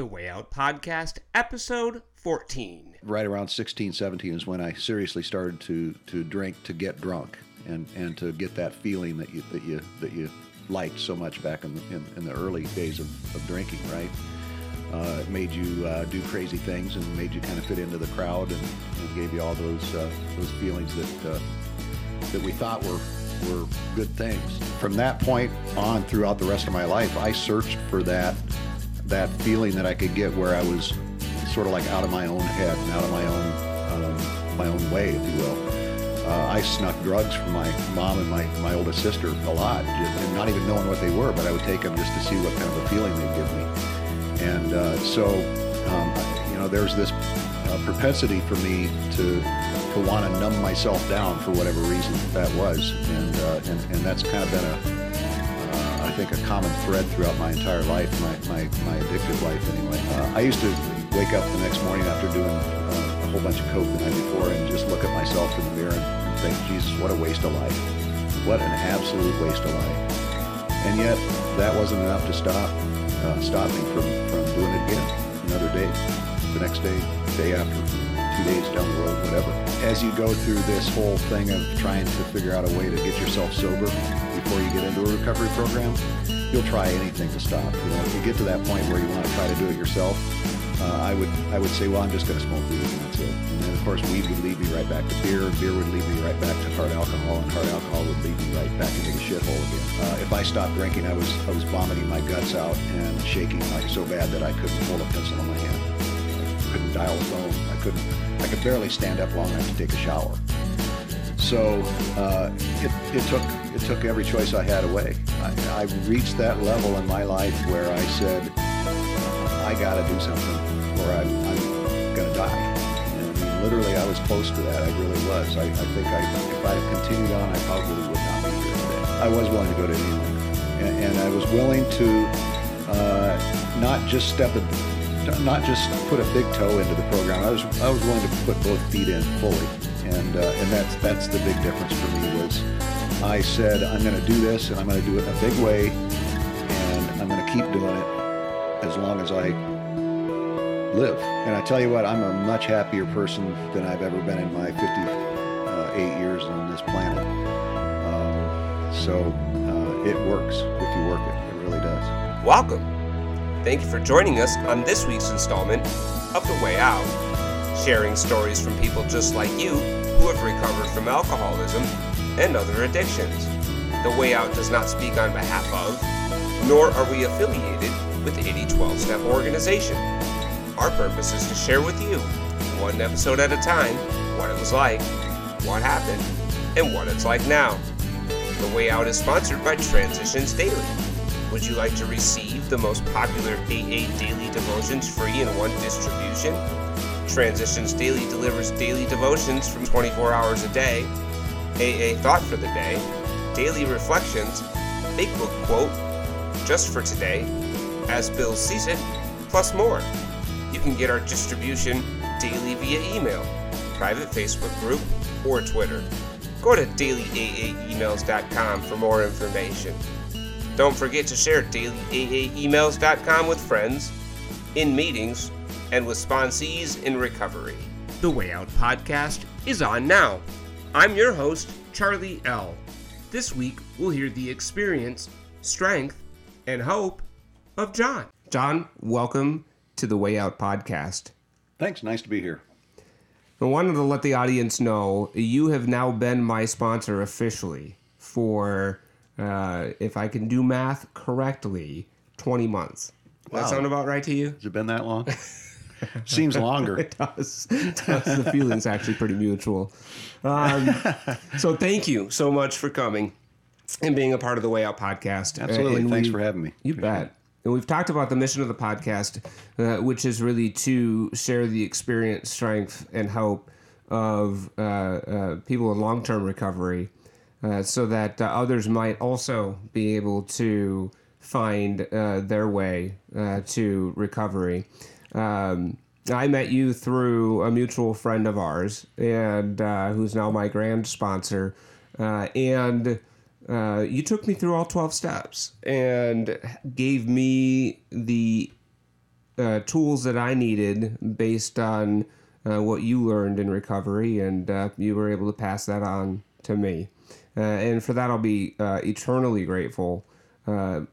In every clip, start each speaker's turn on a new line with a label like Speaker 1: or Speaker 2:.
Speaker 1: The Way Out Podcast, episode 14.
Speaker 2: Right around 16, 17 is when I seriously started to to drink to get drunk and and to get that feeling that you that you that you liked so much back in the, in, in the early days of, of drinking, right? Uh, it made you uh, do crazy things and made you kind of fit into the crowd and, and gave you all those uh, those feelings that uh, that we thought were were good things. From that point on, throughout the rest of my life, I searched for that that feeling that I could get where I was sort of like out of my own head and out of my own um, my own way, if you will. Uh, I snuck drugs from my mom and my, my oldest sister a lot, just, not even knowing what they were, but I would take them just to see what kind of a feeling they'd give me. And uh, so, um, you know, there's this uh, propensity for me to to want to numb myself down for whatever reason that was, and uh, and, and that's kind of been a think a common thread throughout my entire life, my my, my addictive life anyway. Uh, I used to wake up the next morning after doing uh, a whole bunch of coke the night before and just look at myself in the mirror and, think, Jesus, what a waste of life! What an absolute waste of life! And yet, that wasn't enough to stop uh, stop me from from doing it again another day, the next day, day after two days down the road, whatever. As you go through this whole thing of trying to figure out a way to get yourself sober before you get into a recovery program, you'll try anything to stop. You know, if you get to that point where you want to try to do it yourself, uh, I would I would say, well, I'm just going to smoke weed and that's it. And then of course, weed would lead me right back to beer. Beer would lead me right back to hard alcohol, and hard alcohol would lead me right back into the shithole again. Uh, if I stopped drinking, I was I was vomiting my guts out and shaking like so bad that I couldn't hold a pencil in my hand. I couldn't dial a phone. I couldn't. I could barely stand up long enough to take a shower. So uh, it, it took it took every choice I had away. I, I reached that level in my life where I said, I got to do something, or I'm, I'm going to die. And I mean, literally, I was close to that. I really was. I, I think I, if I had continued on, I probably would not be here today. I was willing to go to length, and, and I was willing to uh, not just step a not just put a big toe into the program. I was I was willing to put both feet in fully, and uh, and that's that's the big difference for me was I said I'm going to do this and I'm going to do it a big way, and I'm going to keep doing it as long as I live. And I tell you what, I'm a much happier person than I've ever been in my 58 years on this planet. Um, so uh, it works if you work it. It really does.
Speaker 1: Welcome. Thank you for joining us on this week's installment of The Way Out, sharing stories from people just like you who have recovered from alcoholism and other addictions. The Way Out does not speak on behalf of, nor are we affiliated with 8012 Step organization. Our purpose is to share with you, one episode at a time, what it was like, what happened, and what it's like now. The Way Out is sponsored by Transitions Daily. Would you like to receive the most popular AA daily devotions free in one distribution? Transitions Daily delivers daily devotions from 24 hours a day, AA thought for the day, daily reflections, big book quote, just for today, as Bill sees it, plus more. You can get our distribution daily via email, private Facebook group, or Twitter. Go to dailyaaemails.com for more information. Don't forget to share dailyaaemails.com with friends, in meetings, and with sponsees in recovery. The Way Out podcast is on now. I'm your host, Charlie L. This week, we'll hear the experience, strength, and hope of John. John, welcome to the Way Out podcast.
Speaker 2: Thanks. Nice to be here.
Speaker 1: I wanted to let the audience know you have now been my sponsor officially for, uh, if I can do math correctly, 20 months.
Speaker 2: Wow.
Speaker 1: That sound about right to you?
Speaker 2: Has it been that long? Seems longer.
Speaker 1: It does. It does. The feeling's actually pretty mutual. Um, so thank you so much for coming and being a part of the Way Out podcast.
Speaker 2: Absolutely.
Speaker 1: And
Speaker 2: Thanks
Speaker 1: we-
Speaker 2: for having me.
Speaker 1: You bet. And we've talked about the mission of the podcast, uh, which is really to share the experience, strength, and hope of uh, uh, people in long term recovery uh, so that uh, others might also be able to find uh, their way uh, to recovery. Um, I met you through a mutual friend of ours, and uh, who's now my grand sponsor, uh, and uh, you took me through all 12 steps and gave me the uh, tools that I needed based on uh, what you learned in recovery, and uh, you were able to pass that on to me. Uh, and for that, I'll be uh, eternally grateful,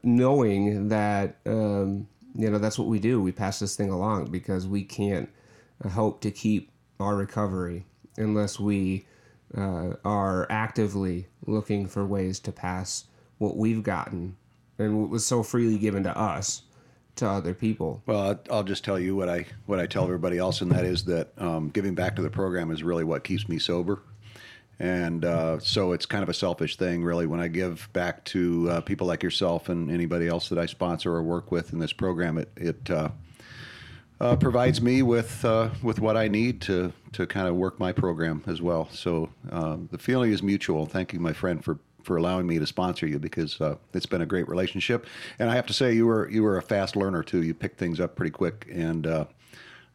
Speaker 1: knowing that um, you know that's what we do. We pass this thing along because we can't hope to keep our recovery unless we are actively looking for ways to pass what we've gotten and what was so freely given to us to other people.
Speaker 2: Well, I'll just tell you what I what I tell everybody else, and that is that um, giving back to the program is really what keeps me sober. And uh, so it's kind of a selfish thing, really, when I give back to uh, people like yourself and anybody else that I sponsor or work with in this program. It it uh, uh provides me with uh, with what I need to to kind of work my program as well. So um, the feeling is mutual. Thank you, my friend, for for allowing me to sponsor you because uh, it's been a great relationship. And I have to say, you were you were a fast learner too. You picked things up pretty quick, and uh,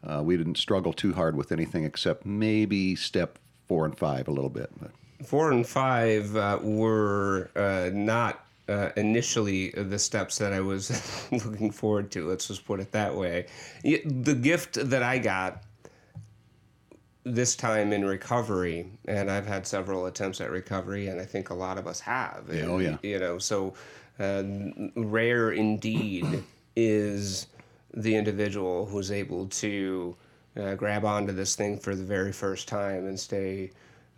Speaker 2: uh, we didn't struggle too hard with anything except maybe step four and five a little bit. But.
Speaker 1: Four and five uh, were uh, not uh, initially the steps that I was looking forward to. Let's just put it that way. The gift that I got this time in recovery, and I've had several attempts at recovery, and I think a lot of us have.
Speaker 2: Yeah, oh yeah.
Speaker 1: You know, so uh, rare indeed is the individual who's able to uh, grab onto this thing for the very first time and stay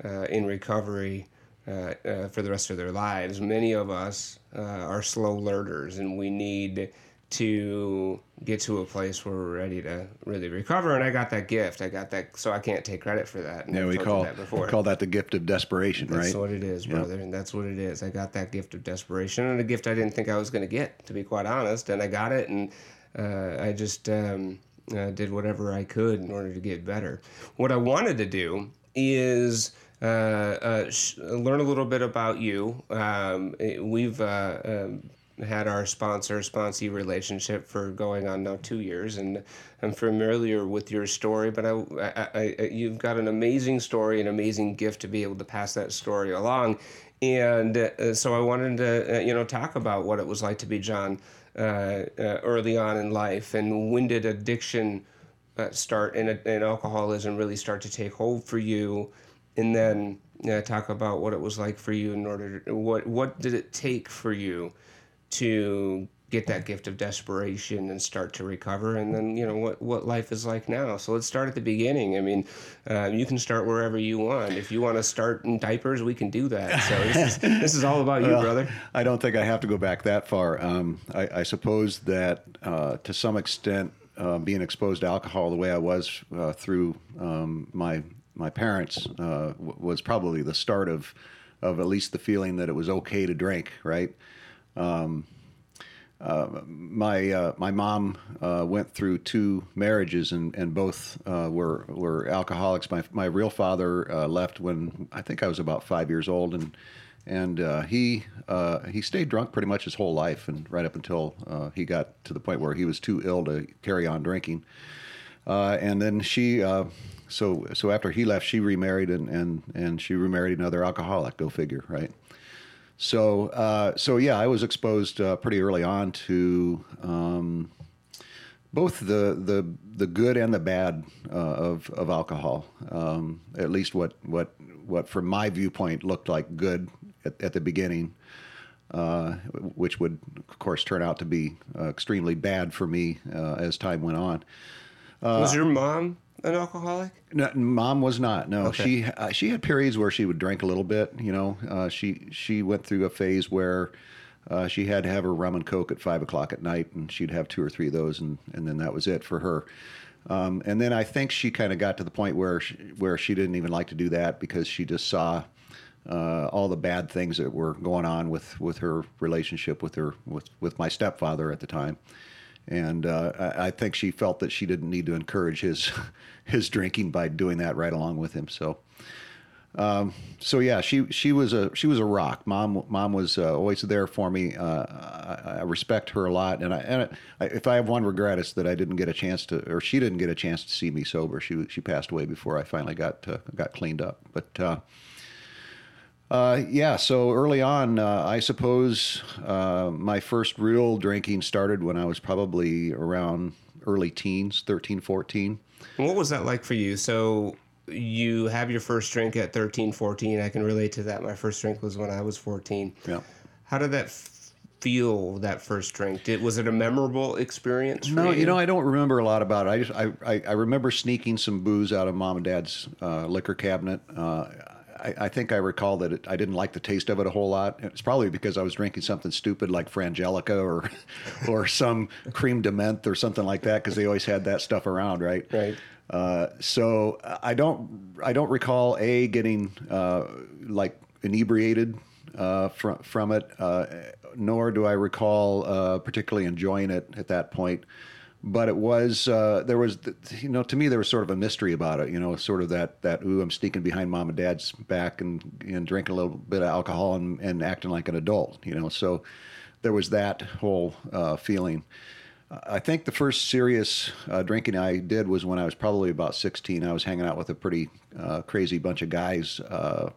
Speaker 1: uh, in recovery uh, uh, for the rest of their lives. Many of us uh, are slow learners, and we need to get to a place where we're ready to really recover. And I got that gift. I got that, so I can't take credit for that.
Speaker 2: And yeah, we call that we call that the gift of desperation,
Speaker 1: that's
Speaker 2: right?
Speaker 1: That's what it is, brother, and that's what it is. I got that gift of desperation, and a gift I didn't think I was going to get, to be quite honest. And I got it, and uh, I just um, uh, did whatever I could in order to get better. What I wanted to do is. Uh, uh sh- learn a little bit about you. Um, we've uh, um, had our sponsor sponsee relationship for going on now two years, and I'm familiar with your story. But I, I, I, you've got an amazing story, an amazing gift to be able to pass that story along. And uh, so I wanted to, you know, talk about what it was like to be John Uh, uh, early on in life, and when did addiction uh, start and, and alcoholism really start to take hold for you, and then uh, talk about what it was like for you in order to, what what did it take for you to get that gift of desperation and start to recover and then you know what what life is like now. So let's start at the beginning. I mean uh, you can start wherever you want. If you want to start in diapers we can do that. So this is, this is all about you well, brother.
Speaker 2: I don't think i have to go back that far. Um, I, I, suppose that uh, to some extent uh, being exposed to alcohol the way i was uh, through um, my my parents uh, w- was probably the start of of at least the feeling that it was okay to drink right? Um, uh, my uh, my mom uh, went through two marriages and, and both uh, were were alcoholics. My my real father uh, left when I think I was about five years old, and and he he stayed drunk pretty much his whole life, and right up until he got to the point where he was too ill to carry on drinking. and then she so so after he left, she remarried and and and she remarried another alcoholic. Go figure, right? So, uh, so yeah, I was exposed uh, pretty early on to um, both the, the the good and the bad uh, of of alcohol. Um, at least what what what from my viewpoint looked like good at, at the beginning, uh, which would of course turn out to be uh, extremely bad for me uh, as time went on.
Speaker 1: was your mom an alcoholic?
Speaker 2: No, mom was not. No, okay. she uh, she had periods where she would drink a little bit. You know, uh, she she went through a phase where uh, she had to have her rum and coke at five o'clock at night, and she'd have two or three of those, and and then that was it for her. Um, and then I think she kind of got to the point where she, where she didn't even like to do that because she just saw uh, all the bad things that were going on with, with her relationship with her with, with my stepfather at the time and uh, I, I, think she felt that she didn't need to encourage his his drinking by doing that right along with him. So, um, so yeah, she she was a she was a rock. Mom mom was uh, always there for me. Uh, I, I, respect her a lot, and I and I, if I have one regret, it's that I didn't get a chance to, or she didn't get a chance to see me sober. She she passed away before I finally got got cleaned up, but. Uh, uh, yeah, so early on, uh, I suppose uh, my first real drinking started when I was probably around early teens, 13, 14.
Speaker 1: What was that like for you? So you have your first drink at 13, 14. I can relate to that. My first drink was when I was 14.
Speaker 2: Yeah.
Speaker 1: How did that feel that first drink? Did was it a memorable experience?
Speaker 2: no,
Speaker 1: you?
Speaker 2: you? know I don't remember a lot about it. I just I, I, I remember sneaking some booze out of mom and dad's uh, liquor cabinet. Uh, I, I think I recall that it, I didn't like the taste of it a whole lot. It's probably because I was drinking something stupid like Frangelico or or some crème de menthe or something like that because they always had that stuff around, right?
Speaker 1: Right.
Speaker 2: Uh, so I don't I don't recall a getting uh, like inebriated uh, from from it, uh, nor do I recall uh, particularly enjoying it at that point. But it was uh, there was you know to me there was sort of a mystery about it. You know, sort of that that ooh I'm sneaking behind mom and dad's back and and drinking a little bit of alcohol and, and acting like an adult. You know, so there was that whole feeling. I think the first serious uh, drinking I did was when I was probably about 16. I was hanging out with a pretty uh, crazy bunch of guys. Uh,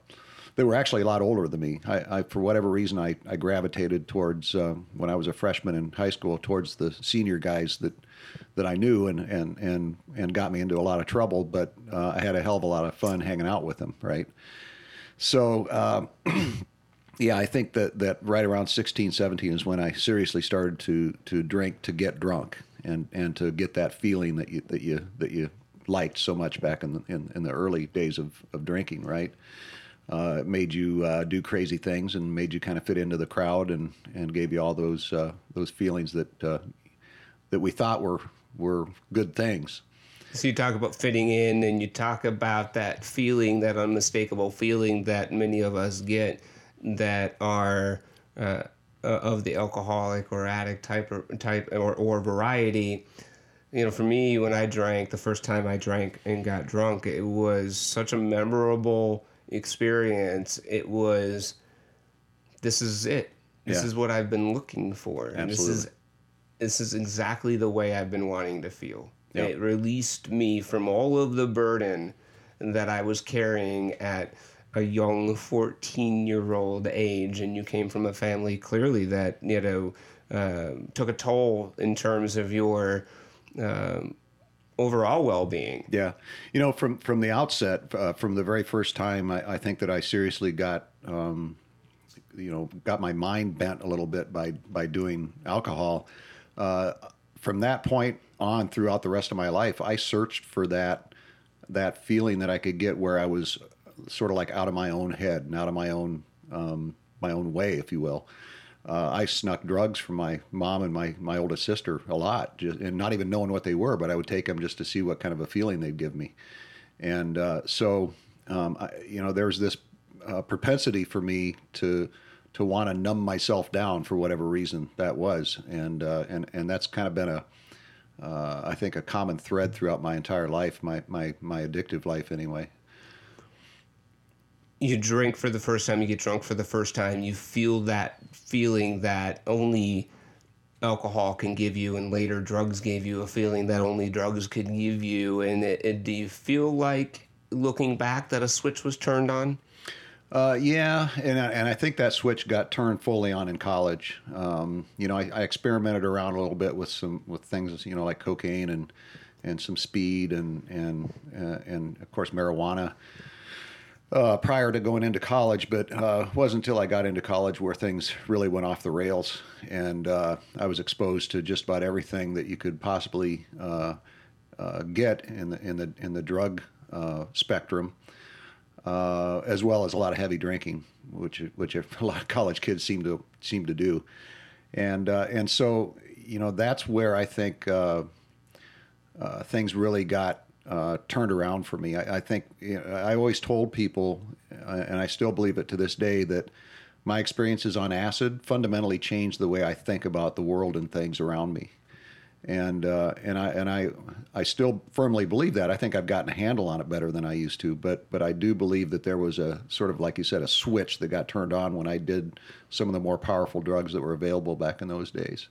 Speaker 2: they were actually a lot older than me. I, I for whatever reason, I, I gravitated towards uh, when I was a freshman in high school towards the senior guys that that I knew and and and and got me into a lot of trouble. But uh, I had a hell of a lot of fun hanging out with them. Right. So. Um, yeah, I think that, that right around 16, 17 is when I seriously started to to drink to get drunk and, and to get that feeling that you that you that you liked so much back in the, in, in the early days of, of drinking, right? Uh, it made you uh, do crazy things and made you kind of fit into the crowd and, and gave you all those uh, those feelings that uh, that we thought were were good things.
Speaker 1: So you talk about fitting in, and you talk about that feeling, that unmistakable feeling that many of us get that are uh, uh, of the alcoholic or addict type or type or, or variety. You know for me when i drank the first time i drank and got drunk it was such a memorable experience. It was this is it. This yeah. is what i've been looking for. And this is this is exactly the way i've been wanting to feel. Yep. it released me from all of the burden that i was carrying at a young 14 year old age and you came from a family clearly that you know uh, took a toll in terms of your um, overall well-being.
Speaker 2: Yeah. You know from from the outset uh, from the very first time I, I, think that i seriously got um, you know got my mind bent a little bit by by doing alcohol uh, from that point on throughout the rest of my life i searched for that that feeling that i could get where i was sort of like out of my own head and out of my own um, my own way, if you will. Uh, I snuck drugs from my mom and my my oldest sister a lot, just, and not even knowing what they were, but I would take them just to see what kind of a feeling they'd give me. And uh, so, um, I, you know, there's this uh, propensity for me to to want to numb myself down for whatever reason that was, and uh, and and that's kind of been a uh, I think a common thread throughout my entire life, my my my addictive life anyway
Speaker 1: you drink for the first time, you get drunk for the first time, you feel that feeling that only alcohol can give you, and later drugs gave you a feeling that only drugs could give you. And it, it, do you feel like looking back that a switch was turned on?
Speaker 2: Uh, yeah, and I, and I think that switch got turned fully on in college. Um, you know, I, I, experimented around a little bit with some with things, you know, like cocaine and and some speed and and uh, and of course marijuana uh, prior to going into college, but uh, wasn't until I got into college where things really went off the rails, and uh, I was exposed to just about everything that you could possibly uh, uh, get in the in the in the drug uh, as well as a lot of heavy drinking, which which a lot of college kids seem to seem to do, and and so you know that's where I think things really got uh, turned around for me. I, I think you know, I always told people, uh, and I still believe it to this day, that my experiences on acid fundamentally changed the way I think about the world and things around me. And uh, and I and I I still firmly believe that. I think I've gotten a handle on it better than I used to. But but I do believe that there was a sort of like you said a switch that got turned on when I did some of the more powerful drugs that were available back in those days.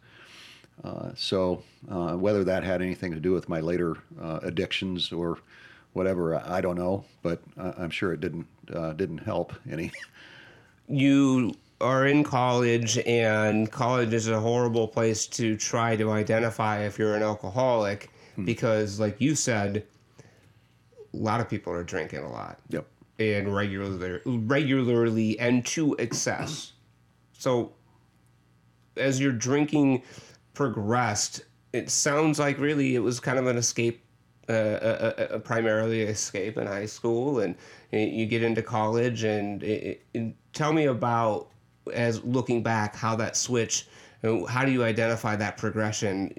Speaker 2: Uh, so uh, whether that had anything to do with my later uh, addictions or whatever, I don't know, but I'm sure it didn't uh, didn't help any.
Speaker 1: You are in college and college is a horrible place to try to identify if you're an alcoholic because like you said a lot of people are drinking a lot.
Speaker 2: Yep.
Speaker 1: and regular regularly and to excess. So as your drinking progressed it sounds like really it was kind of an escape uh, uh, uh, primarily escape in high school and you get into college and, it, it, tell me about as looking back how that switch uh, how do you identify that progression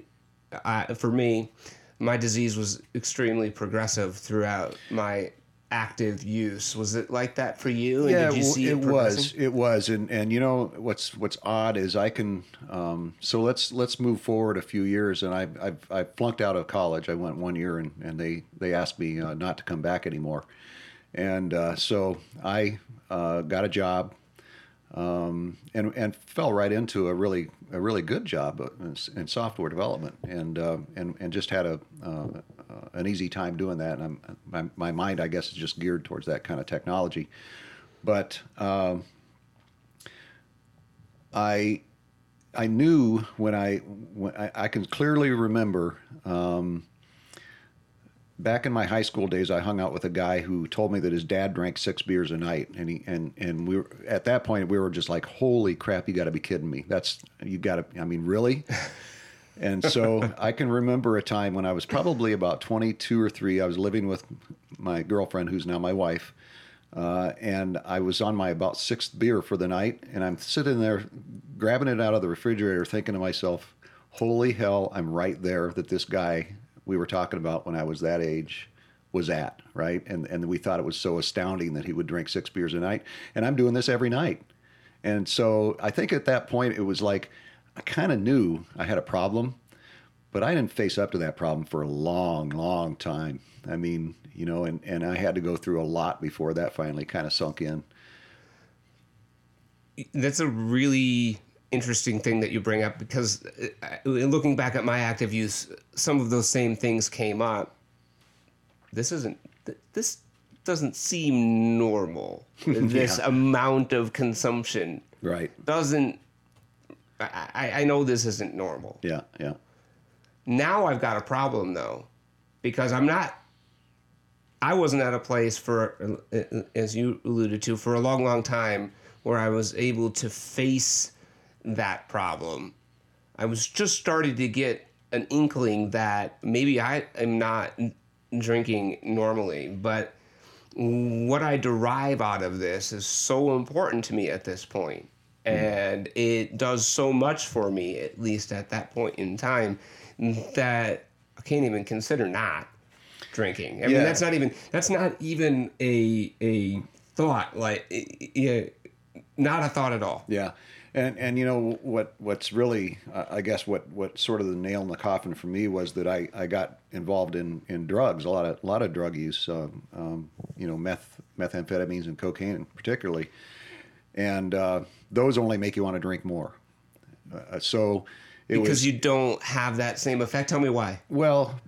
Speaker 1: uh, for me my disease was extremely progressive throughout my active use was it like that for you and
Speaker 2: yeah,
Speaker 1: did you see
Speaker 2: it,
Speaker 1: it,
Speaker 2: was. It was, and and you know what's what's odd is I can. Um, so let's let's move forward a few years, and I I've, I flunked out of college. I went one year, and, and they they asked me uh, not to come back anymore, and uh, so I uh, got a job, um, and and fell right into a really a really good job in, software development, and uh, and and just had a uh, an easy time doing that. And I'm, my my mind, I guess, is just geared towards that kind of technology. But um, I I knew when I when I, I can clearly remember. Um, back in my high school days, I hung out with a guy who told me that his dad drank six beers a night, and he and and we were at that point we were just like, "Holy crap! You got to be kidding me! That's you got to. I mean, really." And so I can remember a time when I was probably about 22 or three. I was living with my girlfriend, who's now my wife, uh, and I was on my about sixth beer for the night, and I'm sitting there grabbing it out of the refrigerator, thinking to myself, "Holy hell! I'm right there that this guy we were talking about when I was that age was at, right? And and we thought it was so astounding that he would drink six beers a night, and I'm doing this every night. And so I think at that point it was like I kind of knew I had a problem, but I didn't face up to that problem for a long, long time. I mean, you know, and and I had to go through a lot before that finally kind of sunk in.
Speaker 1: that's a really interesting thing that you bring up because uh, looking back at my active use, some of those same things came up. This isn't. This doesn't seem normal. This
Speaker 2: Yeah.
Speaker 1: amount of consumption
Speaker 2: Right.
Speaker 1: doesn't. I, I I know this isn't normal.
Speaker 2: Yeah. Yeah.
Speaker 1: Now I've got a problem though, because I'm not. I wasn't at a place for, uh, as you alluded to, for a long, long time where I was able to face that problem. I was just starting to get an inkling that maybe I am not drinking normally, but what I derive out of this is so important to me at this point. Hmm. And it does so much for me, at least at that point in time, that I can't even consider not drinking. I mean, that's not even that's not even a a thought. Like, yeah, not a thought at all.
Speaker 2: Yeah, and and you know what what's really uh, I guess what what sort of the nail in the coffin for me was that I, I got involved in, in drugs a lot of a lot of drug use um, um, you know meth methamphetamines and cocaine particularly, and uh, those only make you want to drink more. Uh, so it
Speaker 1: Because
Speaker 2: was
Speaker 1: you don't have that same effect. Tell me why.
Speaker 2: well,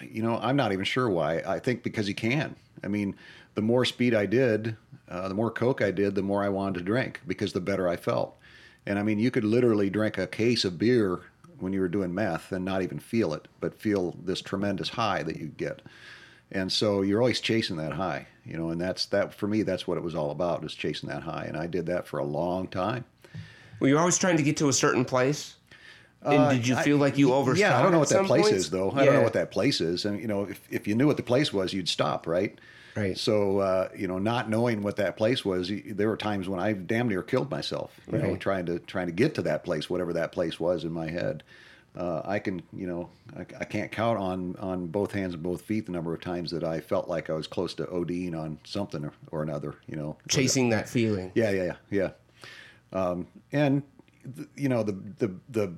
Speaker 2: you know, I'm not even sure why. I think because you can. I mean, the more speed I did, uh, the more coke I did, the more I wanted to drink because the better I felt. And I mean, you could literally drink a case of beer when you were doing meth and not even feel it, but feel this tremendous high that you get. And so you're always chasing that high, you know, and that's that for me. That's what it was all about, is chasing that high. And I did that for a long time.
Speaker 1: Well, you're always trying to get to a certain place. And did you
Speaker 2: Uh,
Speaker 1: feel like you overshot?
Speaker 2: Yeah, I don't know what that place
Speaker 1: points?
Speaker 2: is though. I don't know what that place is, and you know, if, if you knew what the place was, you'd stop, right?
Speaker 1: Right.
Speaker 2: So uh, you know, not knowing what that place was, there were times when I damn near killed myself. You know, trying to trying to get to that place, whatever that place was in my head. Uh, I can, you know, I, I can't count on on both hands and both feet the number of times that I felt like I was close to ODing on something or, or another. You know,
Speaker 1: Chasing that feeling.
Speaker 2: yeah, yeah, yeah, yeah. Um, and th- you know the the the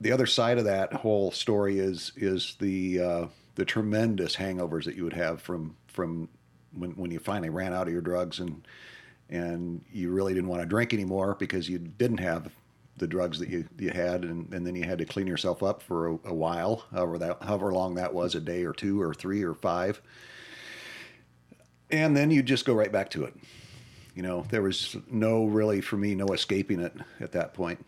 Speaker 2: the other side of that whole story is is the uh, the tremendous hangovers that you would have from from when when you finally ran out of your drugs and and you really didn't want to drink anymore because you didn't have the drugs that you, you had and, and then you had to clean yourself up for a, a while however that however long that was a day or two or three or five and then you just go right back to it You know, there was no really for me no escaping it at that point.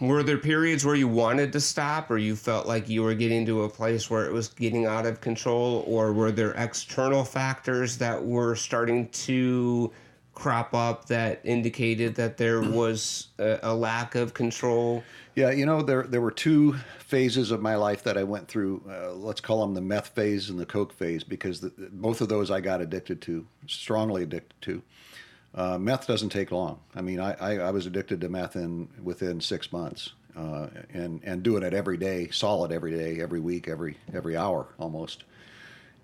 Speaker 1: Were there periods where you wanted to stop or you felt like you were getting to a place where it was getting out of control or were there external factors that were starting to crop up that indicated that there was a, a lack of control?
Speaker 2: Yeah, you know, there there were two phases of my life that I went through. Uh, let's call them the meth phase and the coke phase, because the, both of those I got addicted to, strongly addicted to. Uh, meth doesn't take long. I mean, I, I, I, was addicted to meth in within six months, uh, and and doing it every day, solid every day, every week, every every hour almost.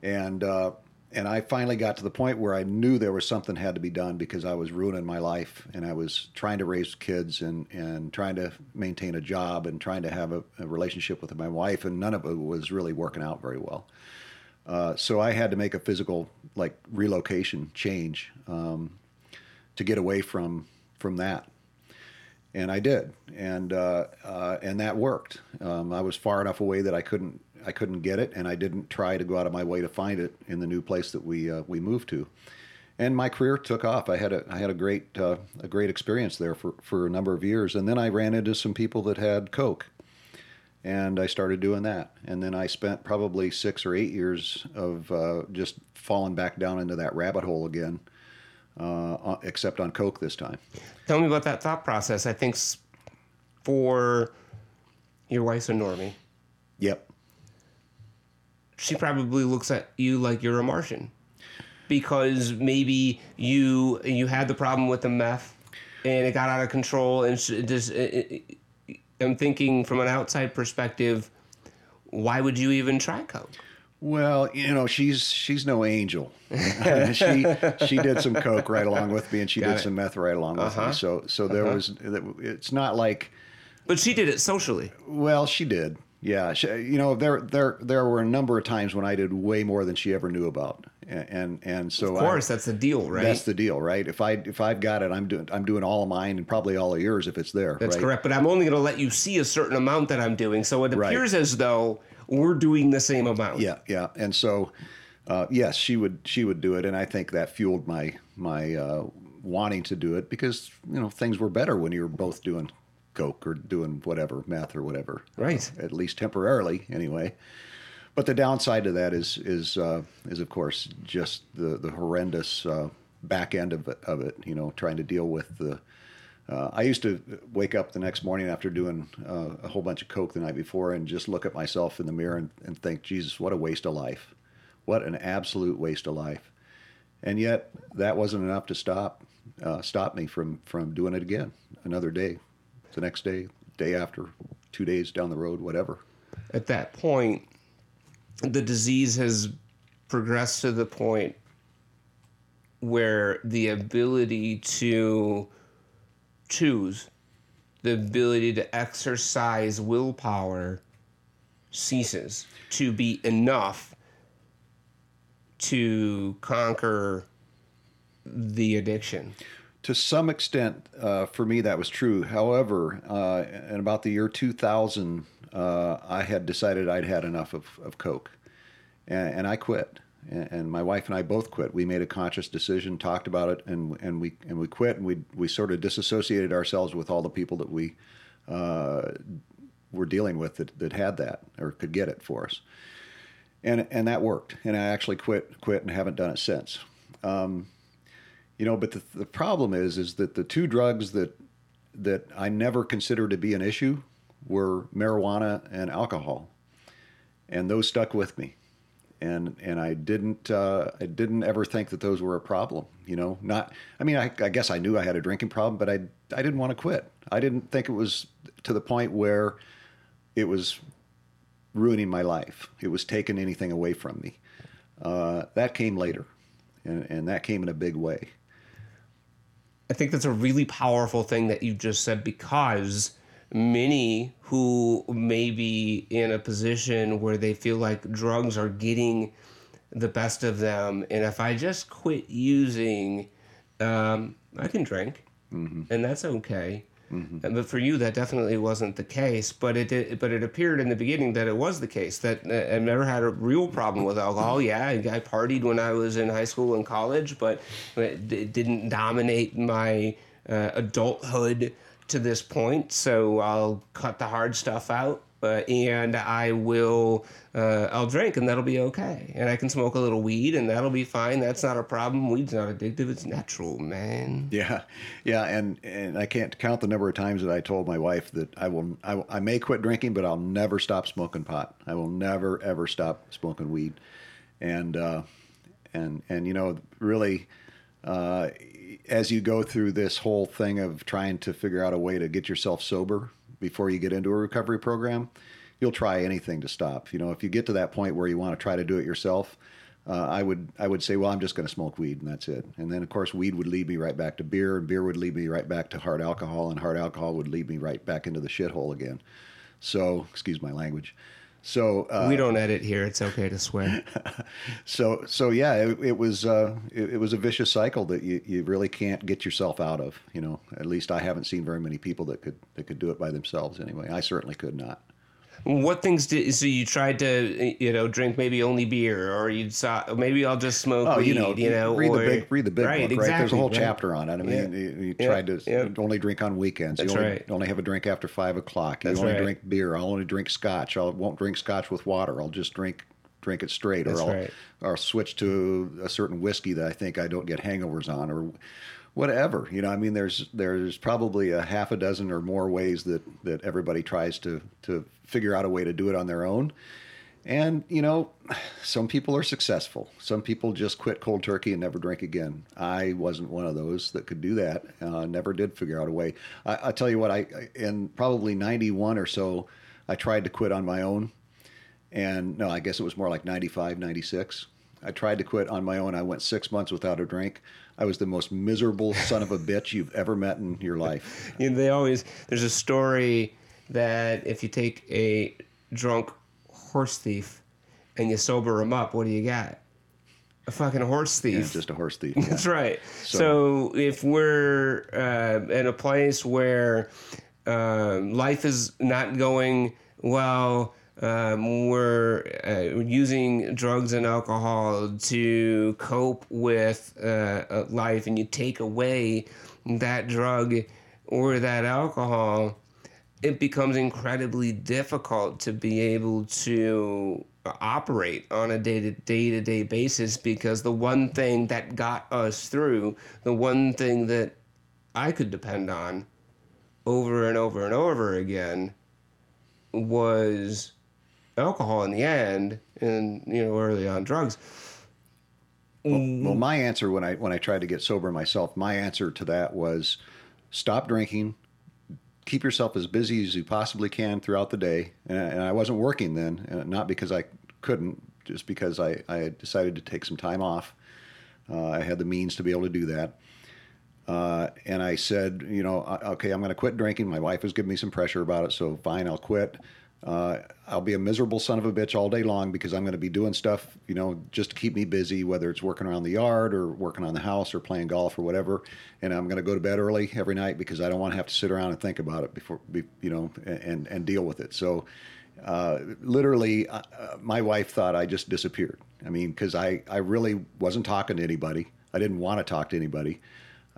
Speaker 2: And uh, and I finally got to the point where I knew there was something had to be done because I was ruining my life and I was trying to raise kids and, and trying to maintain a job and trying to have a, a relationship with my wife and none of it was really working out very well. Uh, so I had to make a physical like relocation change um, to get away from from that, and I did, and uh, uh, and that worked. Um, I was far enough away that I couldn't I couldn't get it, and I didn't try to go out of my way to find it in the new place that we uh, we moved to. And my career took off. I had a I had a great uh, a great experience there for, for a number of years, and then I ran into some people that had coke, and I started doing that. And then I spent probably six or eight years of uh, just falling back down into that rabbit hole again, uh, except on coke this time.
Speaker 1: Tell me about that thought process. I think for your wife's a normie.
Speaker 2: Yep
Speaker 1: she probably looks at you like you're a Martian because maybe you you had the problem with the meth and it got out of control and just it, it, I'm thinking from an outside perspective why would you even try coke
Speaker 2: well, you know, she's she's no angel. she she did some coke right along with me, and she got did it. some meth right along with uh-huh. me. So so there uh-huh. was. It's not like.
Speaker 1: But she did it socially.
Speaker 2: Well, she did. Yeah, she, you know there there there were a number of times when I did way more than she ever knew about, and and, and so
Speaker 1: of course I, that's the deal, right?
Speaker 2: That's the deal, right? If I if I've got it, I'm doing I'm doing all of mine and probably all of yours if it's there.
Speaker 1: That's
Speaker 2: right?
Speaker 1: correct, but I'm only going to let you see a certain amount that I'm doing, so it appears right. as though we're doing the same amount.
Speaker 2: Yeah, yeah, and so uh, yes, she would she would do it, and I think that fueled my my uh, wanting to do it because you know things were better when you were both doing coke or doing whatever meth or whatever.
Speaker 1: Right.
Speaker 2: Uh, at least temporarily, anyway. But the downside to that is is uh, is of course just the the horrendous uh, back end of it, of it. You know, trying to deal with the. Uh, I used to wake up the next morning after doing uh, a whole bunch of coke the night before and just look at myself in the mirror and, and think, Jesus, what a waste of life! What an absolute waste of life! And yet, that wasn't enough to stop uh, stop me from from doing it again another day the next day, day after, two days down the road, whatever.
Speaker 1: At that point, the disease has progressed to the point where the ability to choose, the ability to exercise willpower ceases to be enough to conquer the addiction
Speaker 2: to some extent, uh, for me, that was true. However, uh, in about the year 2000, uh, I had decided I'd had enough of, of Coke, and, and I quit. And, my wife and I both quit. We made a conscious decision, talked about it, and and we and we quit. And we we sort of disassociated ourselves with all the people that we uh, were dealing with that, that had that or could get it for us. And and that worked. And I actually quit quit and haven't done it since. Um, you know, but the, the problem is, is that the two drugs that that I never considered to be an issue were marijuana and alcohol, and those stuck with me, and and I didn't uh, I didn't ever think that those were a problem. You know, not I mean I, I guess I knew I had a drinking problem, but I I didn't want to quit. I didn't think it was to the point where it was ruining my life. It was taking anything away from me. Uh, that came later, and, and that came in a big way.
Speaker 1: I think that's a really powerful thing that you just said because many who may be in a position where they feel like drugs are getting the best of them, and if I just quit using, um, I can drink, mm-hmm. and that's okay. Mm-hmm. But for you, that definitely wasn't the case. But it did, but it appeared in the beginning that it was the case. That uh, I've never had a real problem with alcohol. Yeah, I partied when I was in high school and college, but it, it didn't dominate my uh, adulthood to this point. So I'll cut the hard stuff out uh, and I will uh, I'll drink and that'll be okay. And I can smoke a little weed and that'll be fine. That's not a problem. Weed's not addictive. It's natural, man.
Speaker 2: Yeah, yeah. And and I can't count the number of times that I told my wife that I will I, I may quit drinking, but I'll never stop smoking pot. I will never ever stop smoking weed. And uh, and and you know really. As you go through this whole thing of trying to figure out a way to get yourself sober before you get into a recovery program, you'll try anything to stop. You know, if you get to that point where you want to try to do it yourself, uh, I would I would say, well, I'm just going to smoke weed and that's it. And then of course, weed would lead me right back to beer, and beer would lead me right back to hard alcohol, and hard alcohol would lead me right back into the shithole again. So, excuse my language. So
Speaker 1: uh, we don't edit here. It's okay to swear.
Speaker 2: so so yeah, it, it was uh, it, it, was a vicious cycle that you, you really can't get yourself out of. You know, at least I haven't seen very many people that could that could do it by themselves. Anyway, I certainly could not.
Speaker 1: What things did so you tried to you know drink maybe only beer or you saw maybe I'll just smoke oh, weed, you know you know
Speaker 2: read
Speaker 1: or,
Speaker 2: the big read the big right, book exactly, right there's a whole right. chapter on it I mean yeah. you, you yeah. tried to yeah. only drink on weekends That's you only, right. only have a drink after five o'clock you That's only drink beer I'll only drink scotch I won't drink scotch with water I'll just drink drink it straight That's or I'll right. or I'll switch to a certain whiskey that I think I don't get hangovers on or whatever you know i mean there's there's probably a half a dozen or more ways that that everybody tries to to figure out a way to do it on their own. And you know some people are successful. Some people just quit cold turkey and never drink again. I wasn't one of those that could do that. Uh, never did figure out a way. I, I tell you what i in probably 91 or so i tried to quit on my own. And no i guess it was more like 95 96 i tried to quit on my own. I went six months without a drink I was the most miserable son of a bitch you've ever met in your life.
Speaker 1: You know, they always there's a story that if you take a drunk horse thief and you sober him up, what do you got? A fucking horse thief.
Speaker 2: Yeah, just a horse thief. Yeah.
Speaker 1: That's right. So, so if we're uh, in a place where uh, life is not going well, um, we're uh, using drugs and alcohol to cope with uh, life, and you take away that drug or that alcohol, it becomes incredibly difficult to be able to operate on a day to day to day basis because the one thing that got us through, the one thing that I could depend on over and over and over again was alcohol in the end, and you know early on drugs.
Speaker 2: Well, well, my answer when I when I tried to get sober myself, my answer to that was stop drinking, keep yourself as busy as you possibly can throughout the day. And, and I wasn't working then, not because I couldn't, just because I, I decided to take some time off. Uh, I had the means to be able to do that. Uh, and I said, you know, okay, I'm going to quit drinking. My wife was giving me some pressure about it, so fine, I'll quit. Uh, I'll be a miserable son of a bitch all day long because I'm going to be doing stuff, you know, just to keep me busy, whether it's working around the yard or working on the house or playing golf or whatever. And I'm going to go to bed early every night because I don't want to have to sit around and think about it before, you know, and and deal with it. So, uh, literally, uh, my wife thought I just disappeared. I mean, because I I really wasn't talking to anybody. I didn't want to talk to anybody.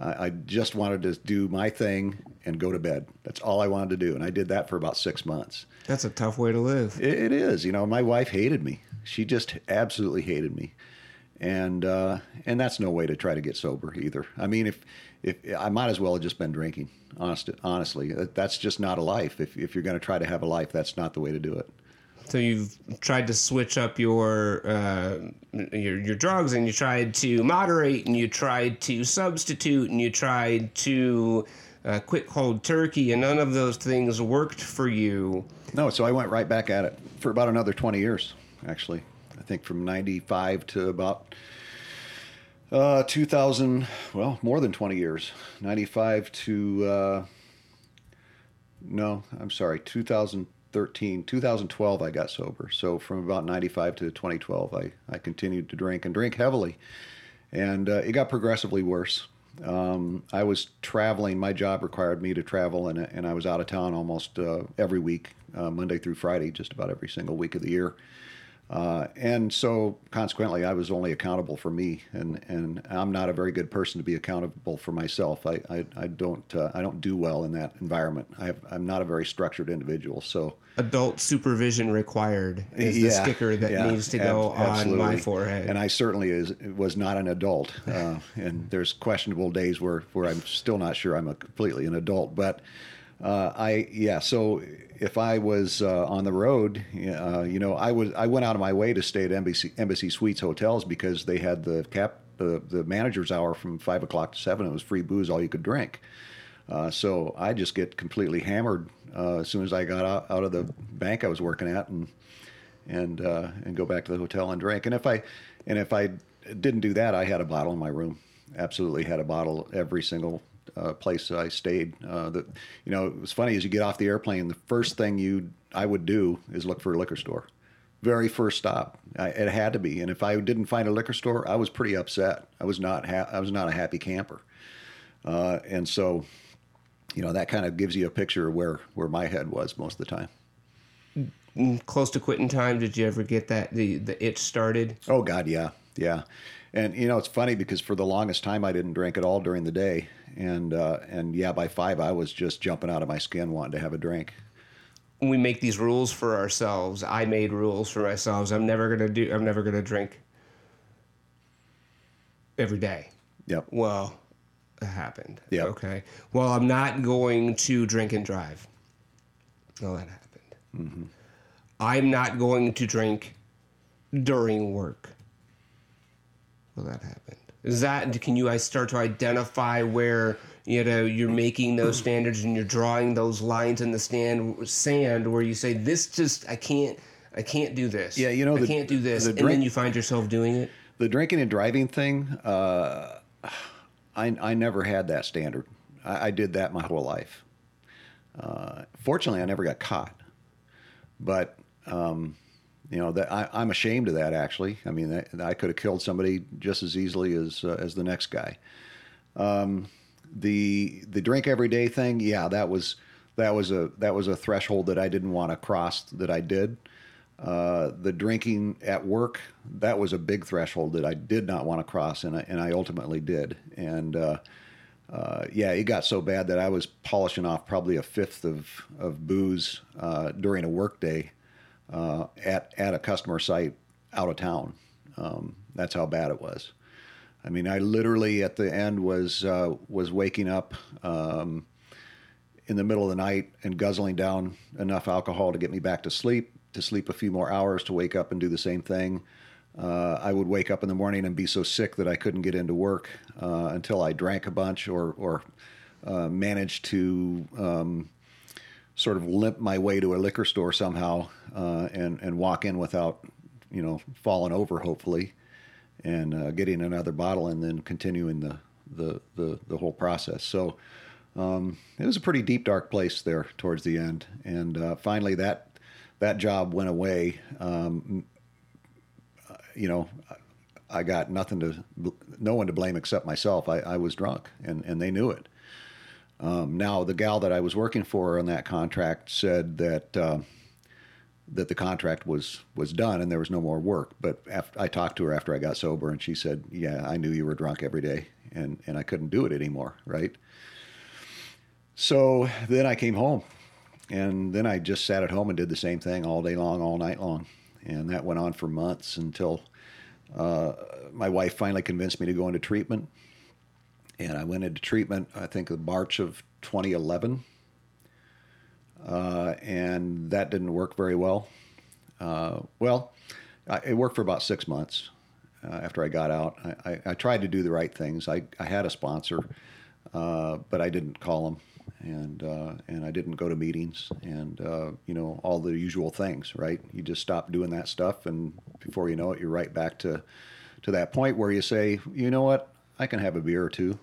Speaker 2: I just wanted to do my thing and go to bed. That's all I wanted to do, and I did that for about six months.
Speaker 1: That's a tough way to live.
Speaker 2: it, it is. You know, my wife hated me. She just absolutely hated me, and uh, and that's no way to try to get sober either. I mean, if if I might as well have just been drinking. Honest, honestly, that's just not a life. If if you're going to try to have a life, that's not the way to do it.
Speaker 1: So you've tried to switch up your uh, your your drugs, and you tried to moderate, and you tried to substitute, and you tried to uh, quit cold turkey, and none of those things worked for you.
Speaker 2: No, so I went right back at it for about another twenty years, actually. I think from '95 to about uh, 2000. Well, more than 20 years. '95 to uh, no, I'm sorry, 2000. 2013, 2012, I got sober. So from about 95 to 2012, I, I continued to drink and drink heavily. And uh, it got progressively worse. Um, I was traveling. My job required me to travel, and, and I was out of town almost uh, every week, uh, Monday through Friday, just about every single week of the year. Uh, and so, consequently, I was only accountable for me, and, and I'm not a very good person to be accountable for myself. I, I, I don't uh, I don't do well in that environment. I have, I'm not a very structured individual. So,
Speaker 1: adult supervision required is
Speaker 2: yeah,
Speaker 1: the sticker that
Speaker 2: yeah,
Speaker 1: needs to go
Speaker 2: ab-
Speaker 1: on my forehead.
Speaker 2: And I certainly is was not an adult. Uh, and there's questionable days where where I'm still not sure I'm a completely an adult. But uh, I yeah. So if I was uh, on the road, uh, you know, I was I went out of my way to stay at Embassy Embassy Suites hotels because they had the cap the the manager's hour from five o'clock to seven. It was free booze, all you could drink. Uh, so I just get completely hammered uh, as soon as I got out, out of the bank I was working at, and and uh, and go back to the hotel and drink. And if I and if I didn't do that, I had a bottle in my room. Absolutely had a bottle every single uh, place I stayed. Uh, that you know, it was funny as you get off the airplane, the first thing you I would do is look for a liquor store. Very first stop, I, it had to be. And if I didn't find a liquor store, I was pretty upset. I was not ha- I was not a happy camper. Uh, and so, you know, that kind of gives you a picture of where where my head was most of the time.
Speaker 1: Mm, Close to quitting time, did you ever get that the the itch started?
Speaker 2: Oh God, yeah, yeah. And you know, it's funny because for the longest time I didn't drink at all during the day, and uh, and yeah, by five I was just jumping out of my skin wanting to have a drink.
Speaker 1: we make these rules for ourselves. I made rules for myself. I'm never gonna do. I'm never gonna drink every day.
Speaker 2: Yep.
Speaker 1: Well, it happened.
Speaker 2: Yep.
Speaker 1: Okay. Well, I'm not going to drink and drive. Well, that happened. I'm not going to drink during work. Well, that happened. Is that? Can you? I start to identify where you know you're making those standards and you're drawing those lines in the stand sand where you say this just I can't I can't do this.
Speaker 2: Yeah, you know,
Speaker 1: I
Speaker 2: the-
Speaker 1: can't do this,
Speaker 2: the
Speaker 1: and then you find yourself doing it.
Speaker 2: The drinking and driving thing, uh, I I never had that standard. I, I did that my whole life. Uh, fortunately, I never got caught, but um, you know that I, I'm ashamed of that. Actually, I mean, that, I could have killed somebody just as easily as uh, as the next guy. Um, the the drink every day thing, yeah, that was that was a that was a threshold that I didn't want to cross. That I did. Uh, the drinking at work, that was a big threshold that I did not want to cross, and I, and I ultimately did. And uh, uh, yeah, it got so bad that I was polishing off probably a fifth of, of booze uh, during a workday uh, at, at a customer site out of town. Um, that's how bad it was. I mean, I literally at the end was uh, was waking up um, in the middle of the night and guzzling down enough alcohol to get me back to sleep, to sleep a few more hours, to wake up and do the same thing. Uh, I would wake up in the morning and be so sick that I couldn't get into work uh, until I drank a bunch or, or uh, managed to um, sort of limp my way to a liquor store somehow uh, and, and walk in without, you know, falling over, hopefully, and uh, getting another bottle and then continuing the, the, the, the whole process. So um, it was a pretty deep, dark place there towards the end. And uh, finally, that that job went away. Um, you know, I got nothing to, no one to blame except myself. I, I was drunk, and, and they knew it. Um, now, the gal that I was working for on that contract said that uh, that the contract was was done and there was no more work. But after, I talked to her after I got sober, and she said, "Yeah, I knew you were drunk every day, and and I couldn't do it anymore." Right. So then I came home, and then I just sat at home and did the same thing all day long, all night long, and that went on for months until uh, my wife finally convinced me to go into treatment. And I went into treatment, I think, in March of 2011, uh, and that didn't work very well. Uh, well, I, it worked for about six months uh, after I got out. I, I, I tried to do the right things. I, I had a sponsor, uh, but I didn't call them, and uh, and I didn't go to meetings, and uh, you know all the usual things. Right? You just stop doing that stuff, and before you know it, you're right back to to that point where you say, you know what, I can have a beer or two,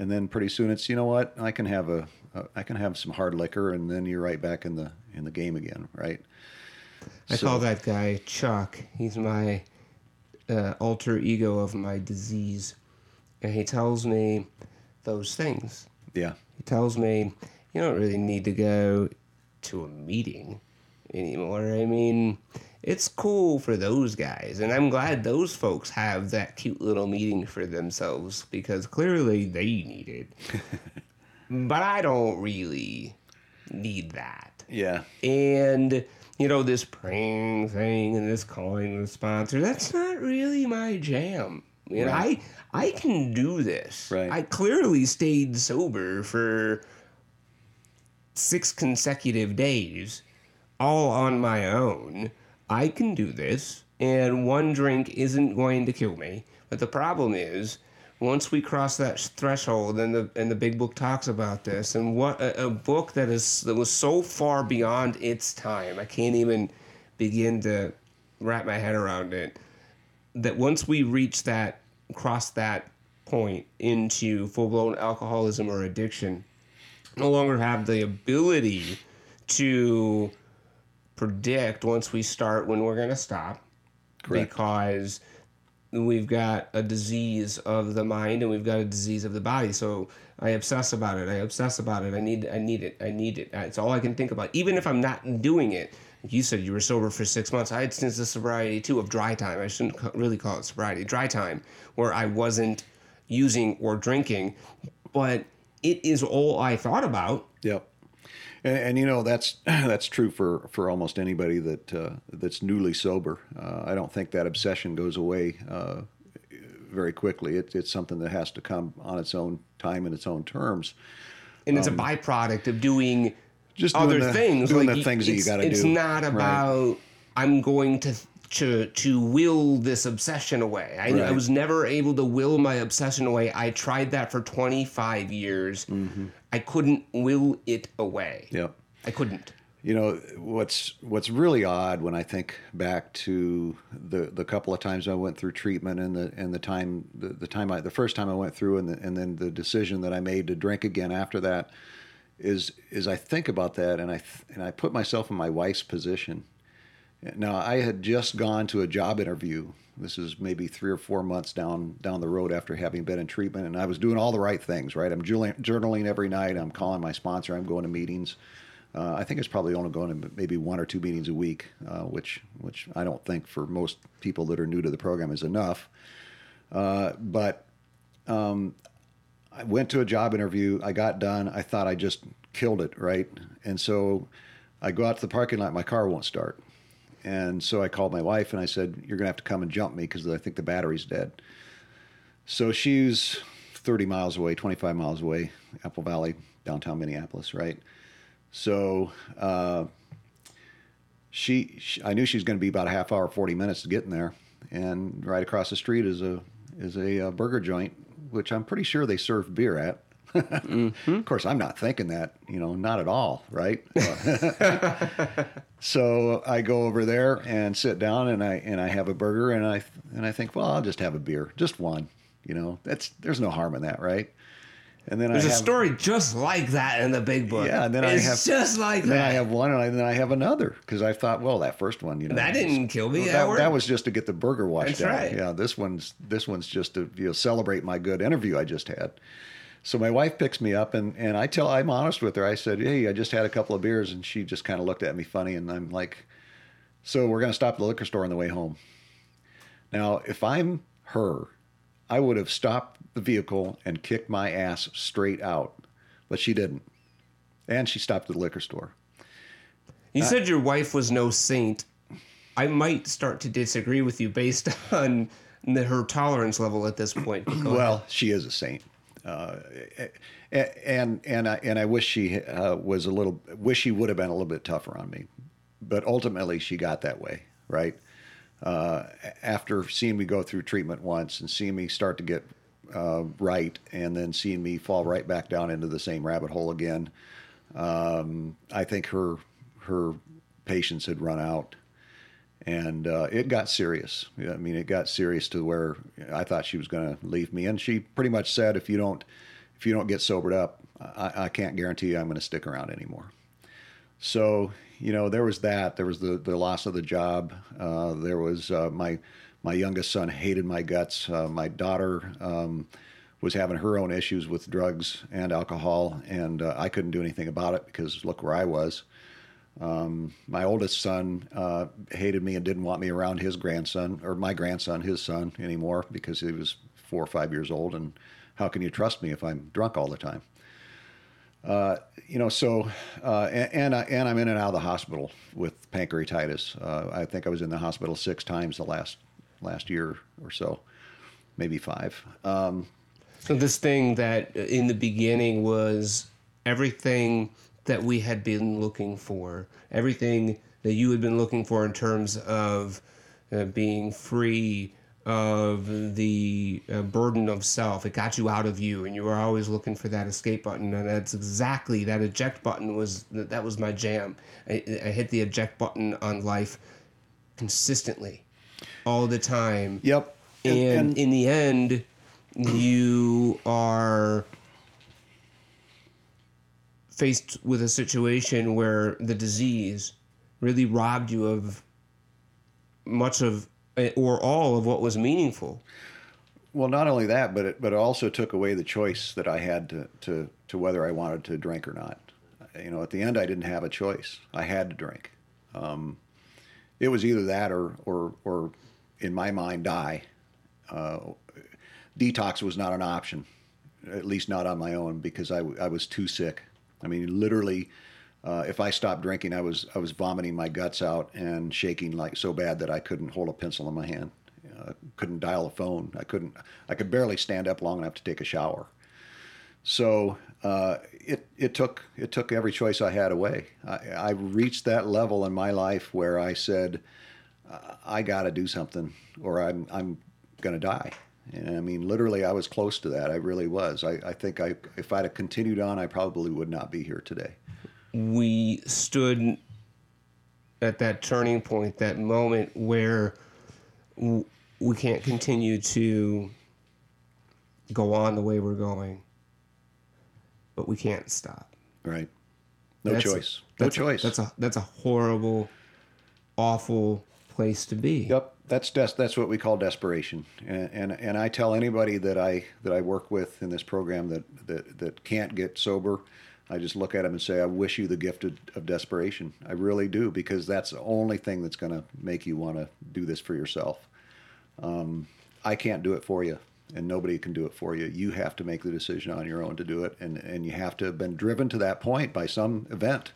Speaker 2: and then pretty soon it's, you know what, I can have a, a I can have some hard liquor, and then you're right back in the in the game again. Right?
Speaker 1: I
Speaker 2: So-
Speaker 1: call that guy Chuck. He's my uh, alter ego of my disease. and he tells me those things.
Speaker 2: Yeah.
Speaker 1: He tells me you don't really need to go to a meeting anymore. I mean, it's cool for those guys, and I'm glad those folks have that cute little meeting for themselves because clearly they need it. but I don't really need that.
Speaker 2: Yeah.
Speaker 1: And you know, this praying thing and this calling the sponsor, that's not really my jam. You know,
Speaker 2: Right.
Speaker 1: I I can do this.
Speaker 2: Right.
Speaker 1: I clearly stayed sober for six consecutive days, all on my own. I can do this, and one drink isn't going to kill me. But the problem is, once we cross that threshold, and the and the big book talks about this, and what a, a book that is that was so far beyond its time, I can't even begin to wrap my head around it. That once we reach that, cross that point into full blown alcoholism or addiction, no longer have the ability to predict once we start when we're going to stop.
Speaker 2: Correct.
Speaker 1: because we've got a disease of the mind and we've got a disease of the body. So i obsess about it. I obsess about it. I need i need it. I need it. It's all i can think about. Even if i'm not doing it like you said you were sober for six months. I had stints of sobriety too of dry time. I shouldn't really call it sobriety. Dry time where i wasn't using or drinking. But it is all i thought about.
Speaker 2: Yep. And, and you know that's that's true for, for almost anybody that uh, that's newly sober. Uh, I don't think that obsession goes away uh, very quickly. It, it's something that has to come on its own time and its own terms.
Speaker 1: and it's a byproduct of doing
Speaker 2: Um, Just
Speaker 1: other
Speaker 2: doing the,
Speaker 1: things
Speaker 2: doing
Speaker 1: like
Speaker 2: the things that you got to do.
Speaker 1: it's not
Speaker 2: Right.
Speaker 1: about i'm going to to to will this obsession away I, I was never able to will my obsession away i tried that for 25 years
Speaker 2: Mm-hmm.
Speaker 1: i couldn't will it away
Speaker 2: Yep.
Speaker 1: i couldn't
Speaker 2: You know what's what's really odd when I think back to the the couple of times I went through treatment and the and the time the, the time I the first time I went through and the, and then the decision that I made to drink again after that is is I think about that and I th- and I put myself in my wife's position. Now I had just gone to a job interview. This is maybe three or four months down down the road after having been in treatment, and I was doing all the right things. Right, I'm journaling, every night. I'm calling my sponsor. I'm going to meetings. Uh, I think it's probably only going to maybe one or two meetings a week, uh, which which I don't think for most people that are new to the program is enough. Uh, but um, I went to a job interview. I got done. I thought I just killed it, right? And so I go out to the parking lot. My car won't start. And so I called my wife and I said, "You're gonna have to come and jump me because I think the battery's dead." So she's 30 miles away, 25 miles away, Apple Valley, downtown Minneapolis, right? So uh, she, she, I knew she was going to be about a half hour, 40 minutes to getting there, and right across the street is a is a uh, burger joint, which I'm pretty sure they serve beer at. Mm-hmm. Of course, I'm not thinking that, you know, not at all, right? so I go over there and sit down, and I and I have a burger, and I and I think, well, I'll just have a beer, just one, you know. That's there's no harm in that, right? And then
Speaker 1: there's
Speaker 2: I
Speaker 1: a
Speaker 2: have,
Speaker 1: story just like that in the big book
Speaker 2: Yeah, and then I have-
Speaker 1: just like
Speaker 2: then I have one, and I, then I have another because I thought, well, that first one, you know,
Speaker 1: that didn't kill me
Speaker 2: well,
Speaker 1: that,
Speaker 2: that, that was just to get the burger washed
Speaker 1: That's
Speaker 2: out.
Speaker 1: right.
Speaker 2: Yeah, this one's this one's just to you know celebrate my good interview I just had. So my wife picks me up and and I tell I'm honest with her. I said, "Hey, I just had a couple of beers," and she just kind of looked at me funny, and I'm like, "So we're going to stop at the liquor store on the way home." Now, if I'm her, I would have stopped the vehicle and kicked my ass straight out, but she didn't, and she stopped at the liquor store.
Speaker 1: You said your wife was no saint. I might start to disagree with you based on the, her tolerance level at this point. Ahead.
Speaker 2: Well, she is a saint, uh, and and I and I wish she uh, was a little. Wish she would have been a little bit tougher on me, but ultimately she got that way, right? Uh, after seeing me go through treatment once and seeing me start to get uh, right, and then seeing me fall right back down into the same rabbit hole again, um, I think her her patience had run out and uh, it got serious. I mean, it got serious to where I thought she was going to leave me, and she pretty much said, "If you don't, if you don't get sobered up, I, I can't guarantee you I'm going to stick around anymore." So, you know, there was that. There was the the loss of the job. Uh, there was uh, my my youngest son hated my guts. Uh, my daughter um, was having her own issues with drugs and alcohol, and uh, I couldn't do anything about it because look where I was. Um, my oldest son uh, hated me and didn't want me around his grandson or my grandson, his son, anymore because he was four or five years old. And how can you trust me if I'm drunk all the time? Uh, you know, so uh, and and, I, and I'm in and out of the hospital with pancreatitis. Uh, I think I was in the hospital six times the last last year or so, maybe five. Um,
Speaker 1: so this thing that in the beginning was everything that we had been looking for, everything that you had been looking for in terms of uh, being free of the uh, burden of self. It got you out of you, and you were always looking for that escape button. And that's exactly that eject button was that was my jam. I, I hit the eject button on life consistently, all the time.
Speaker 2: Yep.
Speaker 1: And, and, and in the end, you are faced with a situation where the disease really robbed you of much of or all of what was meaningful.
Speaker 2: Well, not only that, but it, but it also took away the choice that I had to, to, to whether I wanted to drink or not. You know, at the end, I didn't have a choice. I had to drink. Um, it was either that or, or, or in my mind, die. Uh, detox was not an option, at least not on my own, because I, I was too sick. I mean, literally, uh, if I stopped drinking, I was I was vomiting my guts out and shaking like so bad that I couldn't hold a pencil in my hand, uh, couldn't dial a phone. I couldn't. I could barely stand up long enough to take a shower. So uh, it it took it took every choice I had away. I, I reached that level in my life where I said, I got to do something, or I'm I'm going to die. And I mean, literally, I was close to that. I really was. I, I think I, if I'd have continued on, I probably would not be here today.
Speaker 1: We stood at that turning point, that moment where we can't continue to go on the way we're going, but we can't stop.
Speaker 2: Right. No that's choice. A, no choice.
Speaker 1: A, that's a that's a horrible, awful place to be.
Speaker 2: Yep that's des- that's what we call desperation, and, and and I tell anybody that I that I work with in this program that that that can't get sober, I just look at them and say, I wish you the gift of, of desperation. I really do because that's the only thing that's going to make you want to do this for yourself. Um, I can't do it for you, and nobody can do it for you. You have to make the decision on your own to do it, and and you have to have been driven to that point by some event,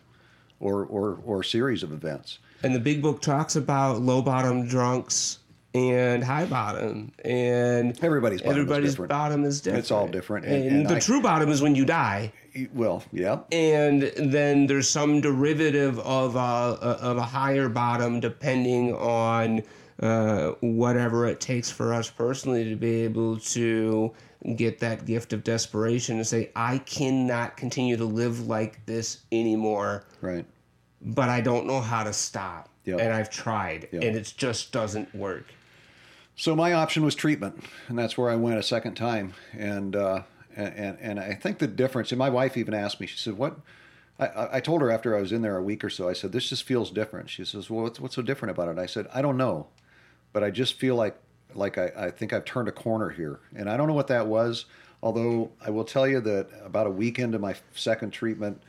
Speaker 2: or or or series of events
Speaker 1: and the big book talks about low bottom drunks and high bottom and
Speaker 2: everybody's bottom
Speaker 1: everybody's
Speaker 2: is
Speaker 1: bottom is different.
Speaker 2: It's all different.
Speaker 1: And, and, and the I, true bottom is when you die.
Speaker 2: Well, yeah.
Speaker 1: And then there's some derivative of a, of a higher bottom depending on uh, whatever it takes for us personally to be able to get that gift of desperation and say, I cannot continue to live like this anymore.
Speaker 2: Right
Speaker 1: but I don't know how to stop. Yep. And I've tried, yep. and it just doesn't work.
Speaker 2: So my option was treatment, and that's where I went a second time. And uh, and and I think the difference. And my wife even asked me. She said, "What?" I, I told her after I was in there a week or so. I said, "This just feels different." She says, "Well, what's, what's so different about it?" I said, "I don't know, but I just feel like like I, I think I've turned a corner here, and I don't know what that was." Although I will tell you that about a week into my second treatment,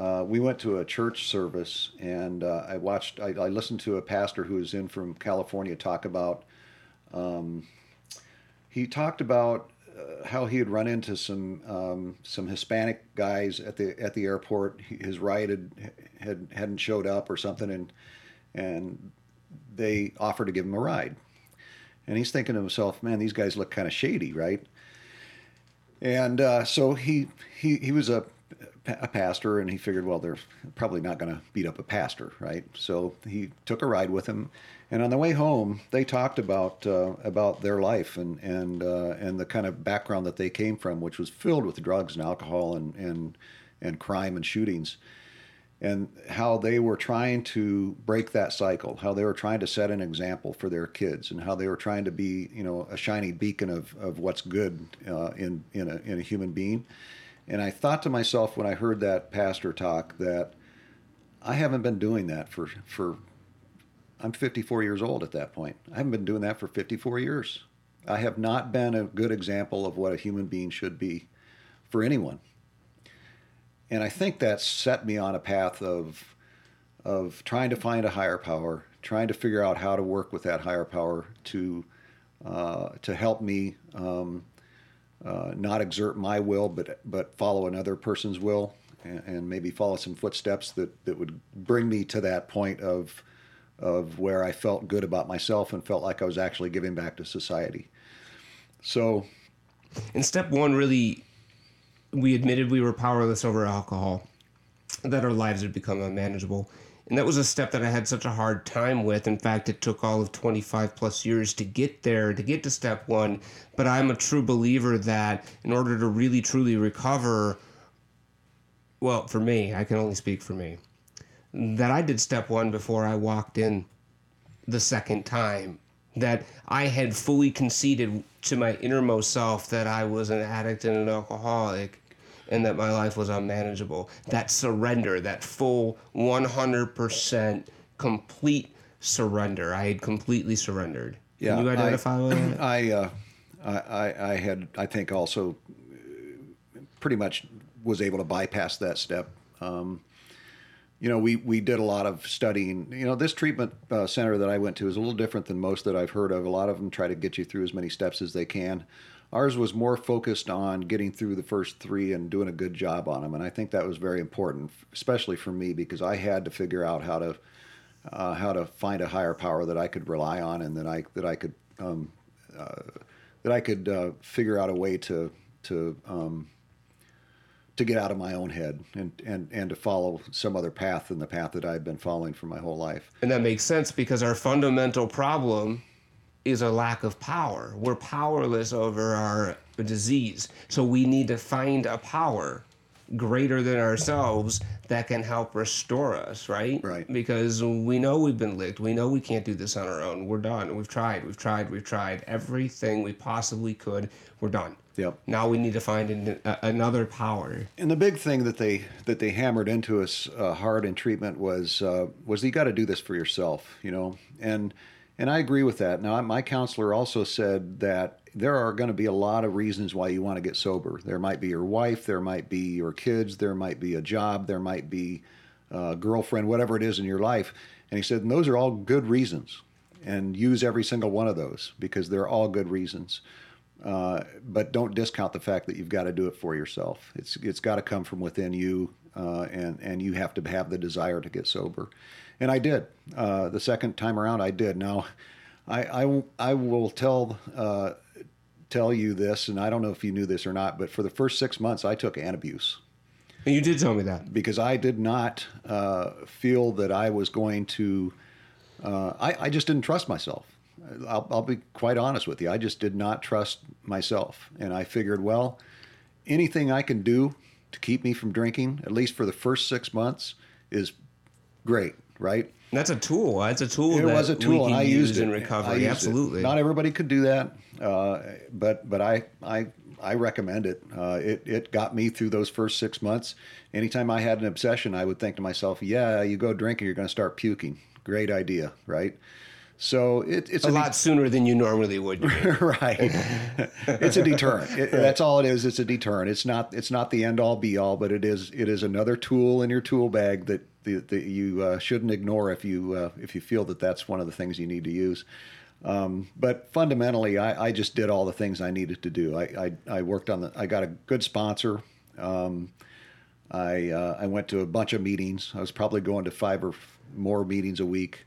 Speaker 2: uh, we went to a church service and uh, I watched, I, I, listened to a pastor who was in from California talk about, um, he talked about uh, how he had run into some um, some Hispanic guys at the at the airport. His ride had, had hadn't showed up or something, and and they offered to give him a ride. And he's thinking to himself, "Man, these guys look kind of shady, right?" And uh, so he he he was a a pastor, and he figured, well, they're probably not going to beat up a pastor, right? So he took a ride with him, and on the way home, they talked about uh, about their life and and uh, and the kind of background that they came from, which was filled with drugs and alcohol and and and crime and shootings, and how they were trying to break that cycle, how they were trying to set an example for their kids, and how they were trying to be, you know, a shiny beacon of of what's good uh, in in a in a human being and I thought to myself when I heard that pastor talk that I haven't been doing that for for I'm 54 years old at that point. I haven't been doing that for 54 years. I have not been a good example of what a human being should be for anyone. And I think that set me on a path of of trying to find a higher power, trying to figure out how to work with that higher power to uh, to help me um, uh, not exert my will, but but follow another person's will, and, and, maybe follow some footsteps that that would bring me to that point of of where I felt good about myself and felt like I was actually giving back to society. So,
Speaker 1: in step one, really, we admitted we were powerless over alcohol, that our lives had become unmanageable. And that was a step that I had such a hard time with. In fact, it took all of 25 plus years to get there, to get to step one. But I'm a true believer that in order to really, truly recover, well, for me, I can only speak for me, that I did step one before I walked in the second time. That I had fully conceded to my innermost self that I was an addict and an alcoholic and that my life was unmanageable. That surrender, that full 100% complete surrender. I had completely surrendered. Yeah, Can you identify
Speaker 2: I,
Speaker 1: with that?
Speaker 2: I, uh, I, I had, I think, also pretty much was able to bypass that step. Um, you know, we, we did a lot of studying. You know, this treatment uh, center that I went to is a little different than most that I've heard of. A lot of them try to get you through as many steps as they can. Ours was more focused on getting through the first three and doing a good job on them, and I think that was very important, especially for me because I had to figure out how to uh, how to find a higher power that I could rely on and that I that I could um, uh, that I could uh, figure out a way to to um, to get out of my own head and, and, and to follow some other path than the path that I've been following for my whole life.
Speaker 1: And that makes sense because our fundamental problem is a lack of power. We're powerless over our disease. So we need to find a power greater than ourselves that can help restore us, right?
Speaker 2: Right.
Speaker 1: Because we know we've been licked. We know we can't do this on our own. We're done. We've tried. We've tried. We've tried everything we possibly could. We're done.
Speaker 2: Yep.
Speaker 1: Now we need to find an, a, another power.
Speaker 2: And the big thing that they that they hammered into us uh, hard in treatment was uh, was you got to do this for yourself, you know, and and I agree with that. Now, my counselor also said that there are going to be a lot of reasons why you want to get sober. There might be your wife, there might be your kids, there might be a job, there might be a girlfriend, whatever it is in your life. And he said, and those are all good reasons. And use every single one of those because they're all good reasons. Uh, but don't discount the fact that you've got to do it for yourself. It's it's got to come from within you, uh, and and you have to have the desire to get sober and I did. Uh, the second time around, I did. Now, I I, I will tell uh, tell you this, and I don't know if you knew this or not, but for the first six months, I took Antabuse.
Speaker 1: And you did tell me that
Speaker 2: because I did not uh, feel that I was going to. Uh, I, I just didn't trust myself. I'll, I'll be quite honest with you. I just did not trust myself, and I figured, well, anything I can do to keep me from drinking, at least for the first six months, is great right?
Speaker 1: That's a tool. That's a tool.
Speaker 2: It was a tool, and I used it
Speaker 1: in recovery. Absolutely.
Speaker 2: It. Not everybody could do that, uh, but but I I I recommend it. Uh, it it got me through those first six months. Anytime I had an obsession, I would think to myself, "Yeah, you go drinking, you're going to start puking. Great idea, right?" So it, it's
Speaker 1: a, a lot sooner than you normally would.
Speaker 2: right. it's a deterrent. It, that's all it is. It's a deterrent. It's not. It's not the end all be all, but it is. It is another tool in your tool bag that, that, that you uh, shouldn't ignore if you uh, if you feel that that's one of the things you need to use. Um, but fundamentally, I, I, just did all the things I needed to do. I, I, I worked on the. I got a good sponsor. Um, I uh, I went to a bunch of meetings. I was probably going to five or more meetings a week.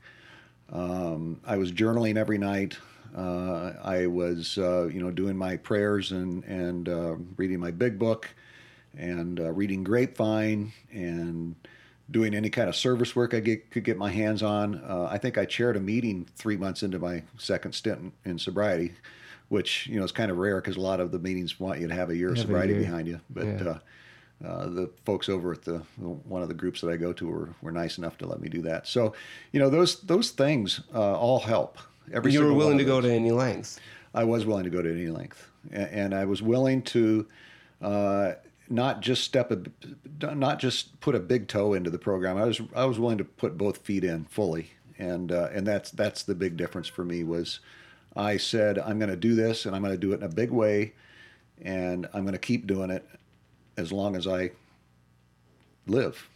Speaker 2: Um, I was journaling every night. Uh, I was, uh, you know, doing my prayers and and uh, reading my big book, and uh, reading Grapevine, and doing any kind of service work I get, could get my hands on. Uh, I think I chaired a meeting three months into my second stint in, in sobriety, which you know is kind of rare because a lot of the meetings want you to have a year of sobriety year. behind you, but. Yeah uh, the folks over at the one of the groups that I go to were, were nice enough to let me do that. So, you know, those those things uh, all help.
Speaker 1: Every you were willing to go to any length.
Speaker 2: I was willing to go to any length, and, and I was willing to uh, not just step a, not just put a big toe into the program. I was I was willing to put both feet in fully, and uh, and that's that's the big difference for me was. I said, I'm going to do this and I'm going to do it in a big way and I'm going to keep doing it as long as I live.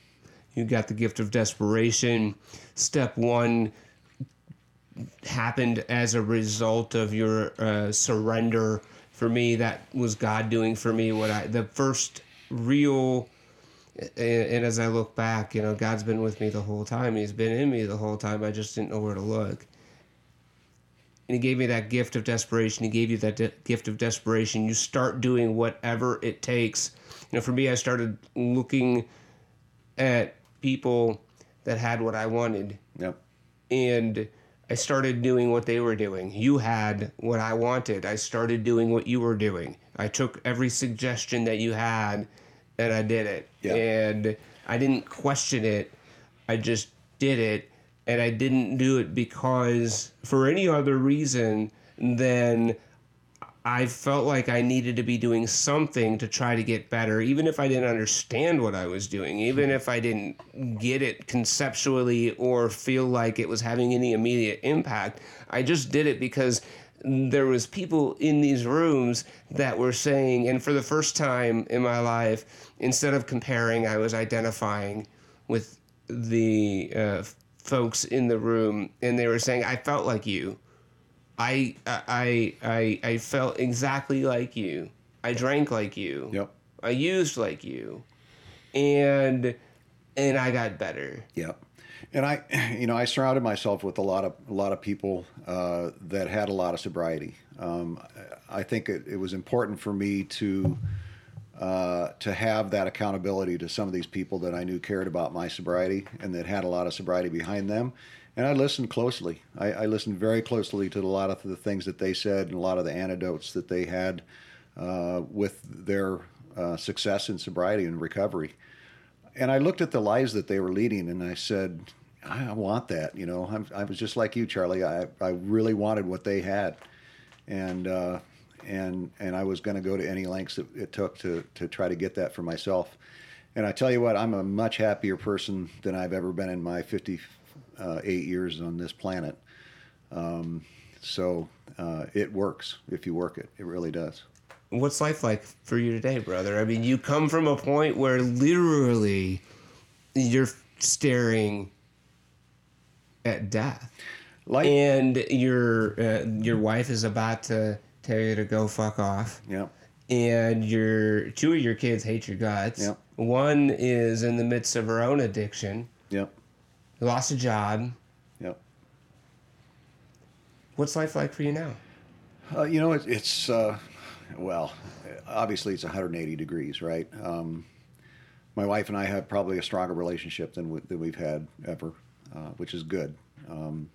Speaker 1: You got the gift of desperation. Step one happened as a result of your uh, surrender. For me, that was God doing for me what I, the first real and, as I look back, you know, God's been with me the whole time. He's been in me the whole time. I just didn't know where to look. And He gave me that gift of desperation. He gave you that de- gift of desperation. You start doing whatever it takes. You know, for me, I started looking at people that had what I wanted.
Speaker 2: Yep.
Speaker 1: And I started doing what they were doing. You had what I wanted. I started doing what you were doing. I took every suggestion that you had and I did it.
Speaker 2: Yeah.
Speaker 1: And I didn't question it. I just did it. And I didn't do it because for any other reason than I felt like I needed to be doing something to try to get better, even if I didn't understand what I was doing, even if I didn't get it conceptually or feel like it was having any immediate impact. I just did it because there was people in these rooms that were saying and for the first time in my life instead of comparing i was identifying with the uh, folks in the room and they were saying i felt like you. I, I i i felt exactly like you. I drank like you.
Speaker 2: Yep.
Speaker 1: I used like you. And and i got better.
Speaker 2: Yep. And I, you know, I surrounded myself with a lot of a lot of people uh, that had a lot of sobriety. Um, I think it, it, was important for me to uh, to have that accountability to some of these people that I knew cared about my sobriety and that had a lot of sobriety behind them. And I listened closely. I, I listened very closely to a lot of the things that they said and a lot of the anecdotes that they had uh, with their uh, success in sobriety and recovery and I looked at the lives that they were leading, and I said, I want that. You know, I'm, i was just like you, Charlie. I, I really wanted what they had, and uh, and and I was going to go to any lengths that it took to to try to get that for myself. And I tell you what, I'm a much happier person than I've ever been in my 58 uh, years on this planet. Um, so uh, it works if you work it. It really does
Speaker 1: what's life like for you today, brother? I mean, you come from a point where literally you're staring at death. Like, and your uh, your wife is about to tell you to go fuck off.
Speaker 2: Yeah.
Speaker 1: And your two of your kids hate your guts.
Speaker 2: Yeah.
Speaker 1: One is in the midst of her own addiction.
Speaker 2: Yep.
Speaker 1: Lost a job.
Speaker 2: Yep.
Speaker 1: What's life like for you now?
Speaker 2: Uh, you know, it, it's uh, well, obviously it's 180 degrees, right? Um, my wife and I have probably a stronger relationship than, we, than we've had ever, uh, which is good. Um,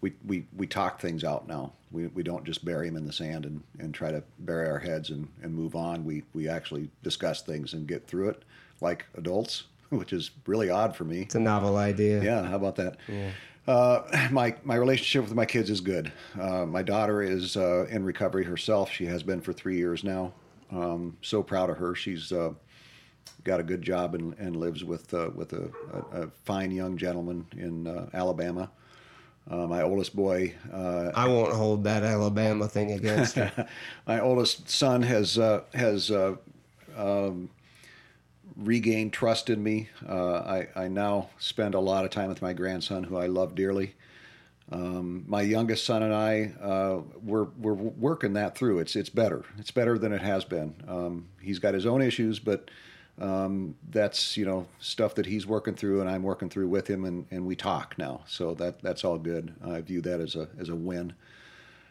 Speaker 2: we, we, we talk things out now. We, we don't just bury them in the sand and, and try to bury our heads and, and move on. We, we actually discuss things and get through it like adults, which is really odd for me.
Speaker 1: It's a novel idea.
Speaker 2: Yeah, how about that? Yeah. Uh, my my relationship with my kids is good. Uh, my daughter is uh, in recovery herself. She has been for three years now. Um, so proud of her. She's uh, got a good job and, and lives with uh, with a, a, a, fine young gentleman in uh, my oldest boy.
Speaker 1: I won't hold that Alabama thing against her.
Speaker 2: my oldest son has has um, regained trust in me. Uh, I, I now spend a lot of time with my grandson, who I love dearly. Um, my youngest son and I, uh, we're, we're working that through. It's, it's better. It's better than it has been. Um, he's got his own issues, but um, that's, you know, stuff that he's working through and I'm working through with him and, and we talk now. So that, that's all good. I view that as a, as a win.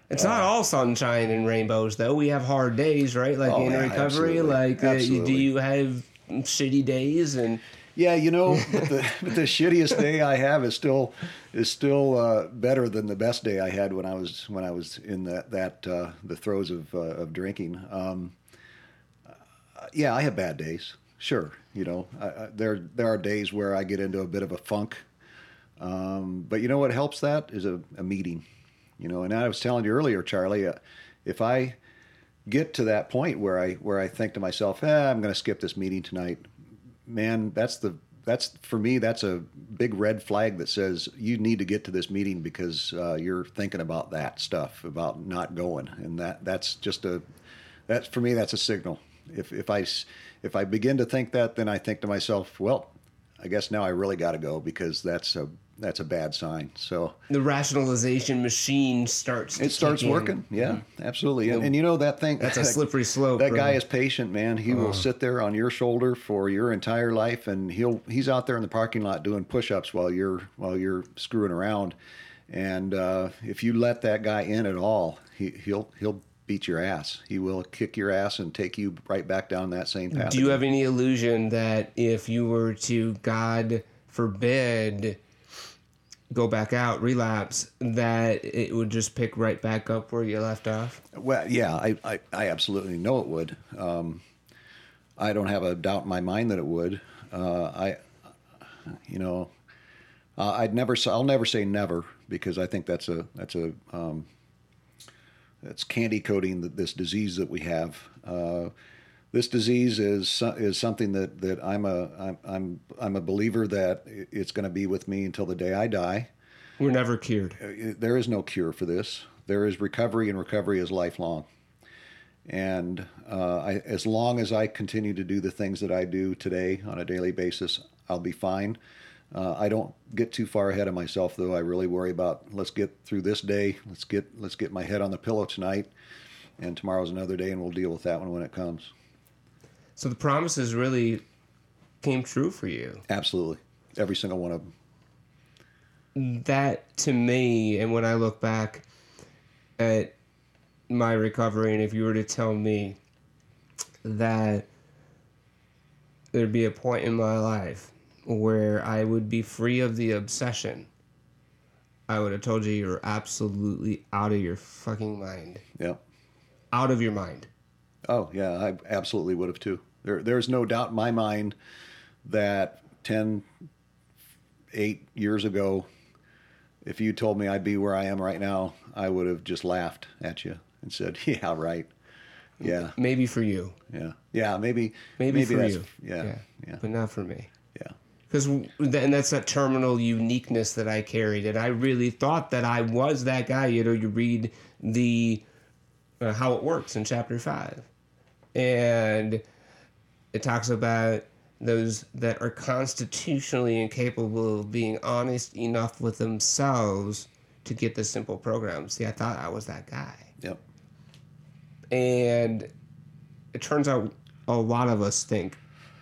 Speaker 1: It's not all sunshine and rainbows, though. We have hard days, right? Like oh, in yeah, recovery. Absolutely. Like, uh, do you have shitty days and
Speaker 2: yeah, you know, the, the shittiest day I have is still is still uh, better than the best day I had when I was when I was in that that uh, the throes of uh, of drinking. Um, yeah, I have bad days. Sure, you know, I, I, there there are days where I get into a bit of a funk. Um, but you know what helps that is a, a, meeting. You know, and I was telling you earlier, Charlie, uh, if I get to that point where I where I think to myself, eh, I'm going to skip this meeting tonight. Man, that's the that's for me that's a big red flag that says you need to get to this meeting because uh, you're thinking about that stuff about not going and that that's just a that's for me that's a signal if if i if i begin to think that then i think to myself well i guess now i really got to go because that's a that's a bad sign so
Speaker 1: The rationalization machine starts.
Speaker 2: it starts
Speaker 1: kick in.
Speaker 2: working yeah absolutely and, and you know that thing
Speaker 1: That's a slippery slope.
Speaker 2: that guy is patient, man. He will sit there on your shoulder for your entire life, and he'll he's out there in the parking lot doing push-ups while you're while you're screwing around. And uh, if you let that guy in at all, he, he'll he'll beat your ass. He will kick your ass and take you right back down that same path.
Speaker 1: Do you
Speaker 2: again.
Speaker 1: have any illusion that if you were to, God forbid, go back out, relapse, that it would just pick right back up where you left off?
Speaker 2: Well, yeah, I, I, I absolutely know it would. Um, I don't have a doubt in my mind that it would. Uh, I, you know, uh, I'd never. I'll never say never because I think that's a that's a um, that's candy coating th- this disease that we have. Uh, this disease is is something that, that I'm a I'm I'm I'm a believer that it's going to be with me until the day I die.
Speaker 1: We're never cured.
Speaker 2: Uh, there is no cure for this. There is recovery, and recovery is lifelong. And uh, I, as long as I continue to do the things that I do today on a daily basis, I'll be fine. Uh, I don't get too far ahead of myself, though. I really worry about let's get through this day. Let's get let's get my head on the pillow tonight, and tomorrow's another day, and we'll deal with that one when it comes.
Speaker 1: So the promises really came true for you.
Speaker 2: Absolutely, every single one of them.
Speaker 1: That to me, and when I look back at my recovery, and if you were to tell me that there'd be a point in my life where I would be free of the obsession, I would have told you you're absolutely out of your fucking mind.
Speaker 2: Yeah.
Speaker 1: Out of your mind.
Speaker 2: Oh yeah, I absolutely would have too. There, there's no doubt in my mind that 10, 8 years ago, if you told me I'd be where I am right now, I would have just laughed at you and said, "Yeah, right. Yeah,
Speaker 1: Maybe for you.
Speaker 2: yeah, yeah. Maybe,
Speaker 1: Maybe, for
Speaker 2: that's,
Speaker 1: you.
Speaker 2: Yeah, yeah,
Speaker 1: But not for me. Because and that's that terminal uniqueness that I carried, and I really thought that I was that guy. You know, you read the uh, how it works in chapter five, and it talks about those that are constitutionally incapable of being honest enough with themselves to get the simple program. See, I thought I was that guy
Speaker 2: yep,
Speaker 1: and it turns out a lot of us think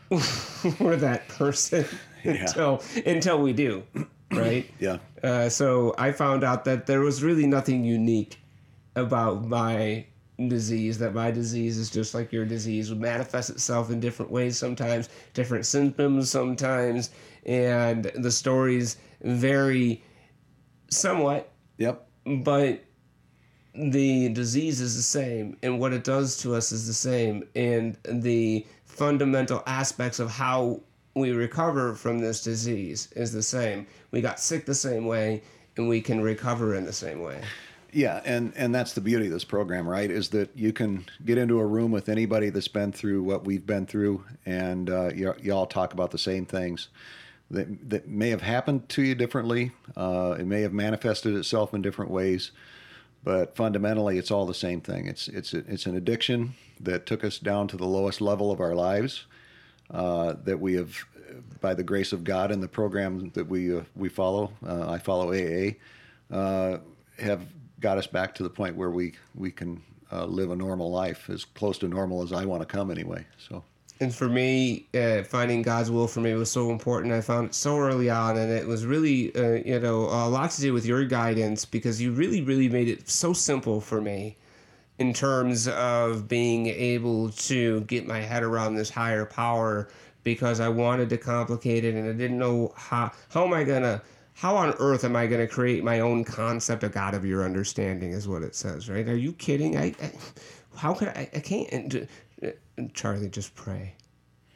Speaker 1: we're that person
Speaker 2: Yeah.
Speaker 1: until until we do right?
Speaker 2: Yeah,
Speaker 1: uh, so i found out that there was really nothing unique about my disease that my disease is just like your disease would manifest itself in different ways sometimes different symptoms sometimes and the stories vary somewhat.
Speaker 2: Yep,
Speaker 1: but the disease is the same and what it does to us is the same and the fundamental aspects of how we recover from this disease is the same we got sick the same way and we can recover in the same way
Speaker 2: yeah. And and that's the beauty of this program, right? Is that you can get into a room with anybody that's been through what we've been through, and uh, you you all talk about the same things. that, that may have happened to you differently. Uh, it may have manifested itself in different ways, but fundamentally, it's all the same thing. It's it's it's an addiction that took us down to the lowest level of our lives. Uh, that we have, by the grace of God and the program that we uh, we follow, uh, I follow AA, uh, have got us back to the point where we we can uh, live a normal life, as close to normal as I want to come anyway. So.
Speaker 1: and for me finding god's will for me was so important i found it so early on and it was really you know a lot to do with your guidance because you really really made it so simple for me in terms of being able to get my head around this higher power because I wanted to complicate it and I didn't know how how am I gonna how on earth am I gonna create my own concept of God of your understanding is what it says right? Are you kidding? I, I how could I I can't and, uh, Charlie just pray.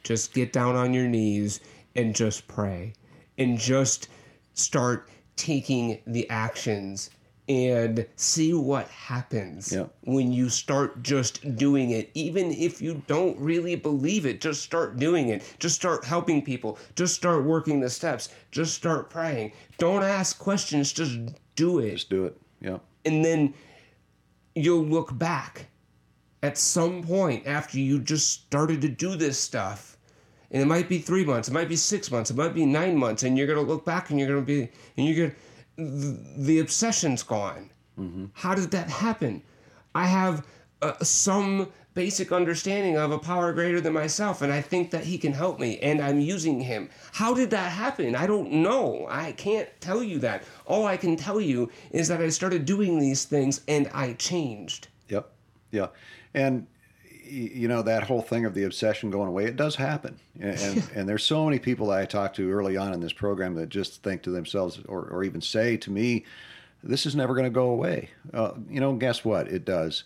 Speaker 1: Just get down on your knees and just pray and just start taking the actions and see what happens
Speaker 2: Yeah.
Speaker 1: when you start just doing it. Even if you don't really believe it just start doing it. Just start helping people. Just start working the steps. Just start praying. Don't ask questions. Just do it.
Speaker 2: Just do it. Yeah.
Speaker 1: and then you'll look back at some point after you just started to do this stuff. And it might be three months. It might be six months. It might be nine months. And you're going to look back and you're going to be and you're going to the obsession's gone. How did that happen? I have uh, some basic understanding of a power greater than myself and i think that he can help me and i'm using him. How did that happen? I don't know. I can't tell you that. All i can tell you is that i started doing these things and i changed.
Speaker 2: Yep. Yeah. And you know that whole thing of the obsession going away, it does happen. And and, and there's so many people that I talk to early on in this program that just think to themselves or, or even say to me, this is never going to go away. Uh, you know, guess what? It does.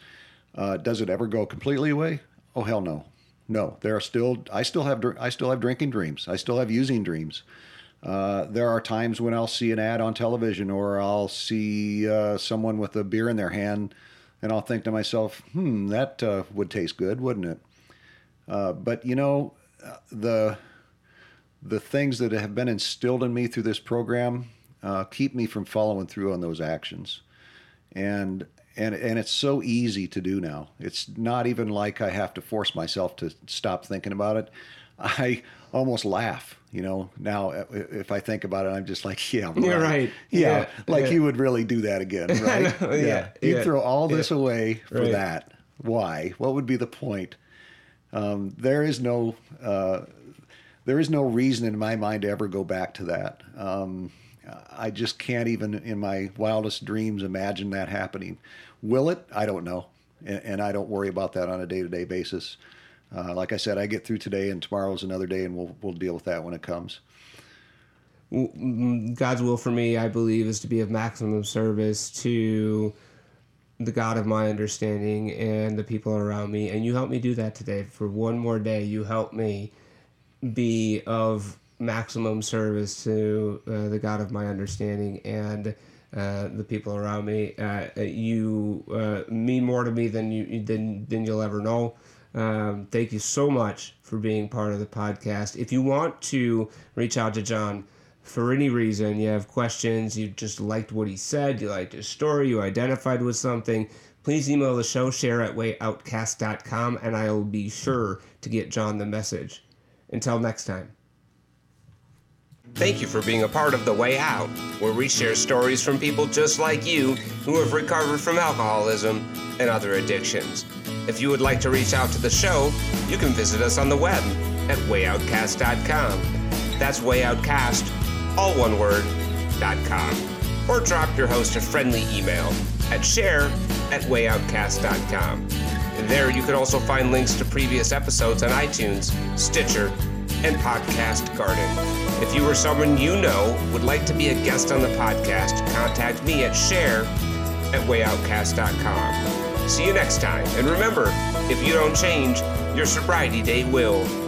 Speaker 2: Uh, does it ever go completely away? Oh hell no. No, there are still I still have i still have drinking dreams. I still have using dreams. Uh, there are times when I'll see an ad on television or I'll see uh, someone with a beer in their hand and I'll think to myself, hmm, that uh, would taste good, wouldn't it? Uh, but you know, the the things that have been instilled in me through this program uh, keep me from following through on those actions, and and and it's so easy to do now. It's not even like I have to force myself to stop thinking about it. I almost laugh, you know. Now, uh, if I think about it, I'm just like, yeah, right.
Speaker 1: You're right.
Speaker 2: Yeah,
Speaker 1: Yeah,
Speaker 2: like
Speaker 1: yeah.
Speaker 2: you would really do that again, right?
Speaker 1: know, yeah,
Speaker 2: You
Speaker 1: yeah,
Speaker 2: throw all this away for
Speaker 1: Right.
Speaker 2: that. Why? What would be the point? Um, there is no uh, there is no reason in my mind to ever go back to that. Um, I just can't even in my wildest dreams imagine that happening. Will it? I don't know, and, and I don't worry about that on a day to day basis. Uh, like I said, I get through today, and tomorrow's another day, and we'll we'll deal with that when it comes.
Speaker 1: God's will for me, I believe, is to be of maximum service to the God of my understanding and the people around me. And you help me do that today. For one more day, you help me be of maximum service to uh, the God of my understanding and uh, the people around me. Uh, you uh, mean more to me than you than than you'll ever know. Um, thank you so much for being part of the podcast. If you want to reach out to John for any reason, you have questions, you just liked what he said, you liked his story, you identified with something, please email the show, share at wayoutcast.com, and I'll be sure to get John the message. Until next time.
Speaker 3: Thank you for being a part of The Way Out, where we share stories from people just like you who have recovered from alcoholism and other addictions. If you would like to reach out to the show, you can visit us on the web at wayoutcast.com. That's wayoutcast, all one word, dot com. Or drop your host a friendly email at share at wayoutcast.com. And there you can also find links to previous episodes on iTunes, Stitcher, and Podcast Garden. If you or someone you know would like to be a guest on the podcast, contact me at share at wayoutcast.com. See you next time, and remember, if you don't change, your sobriety day will.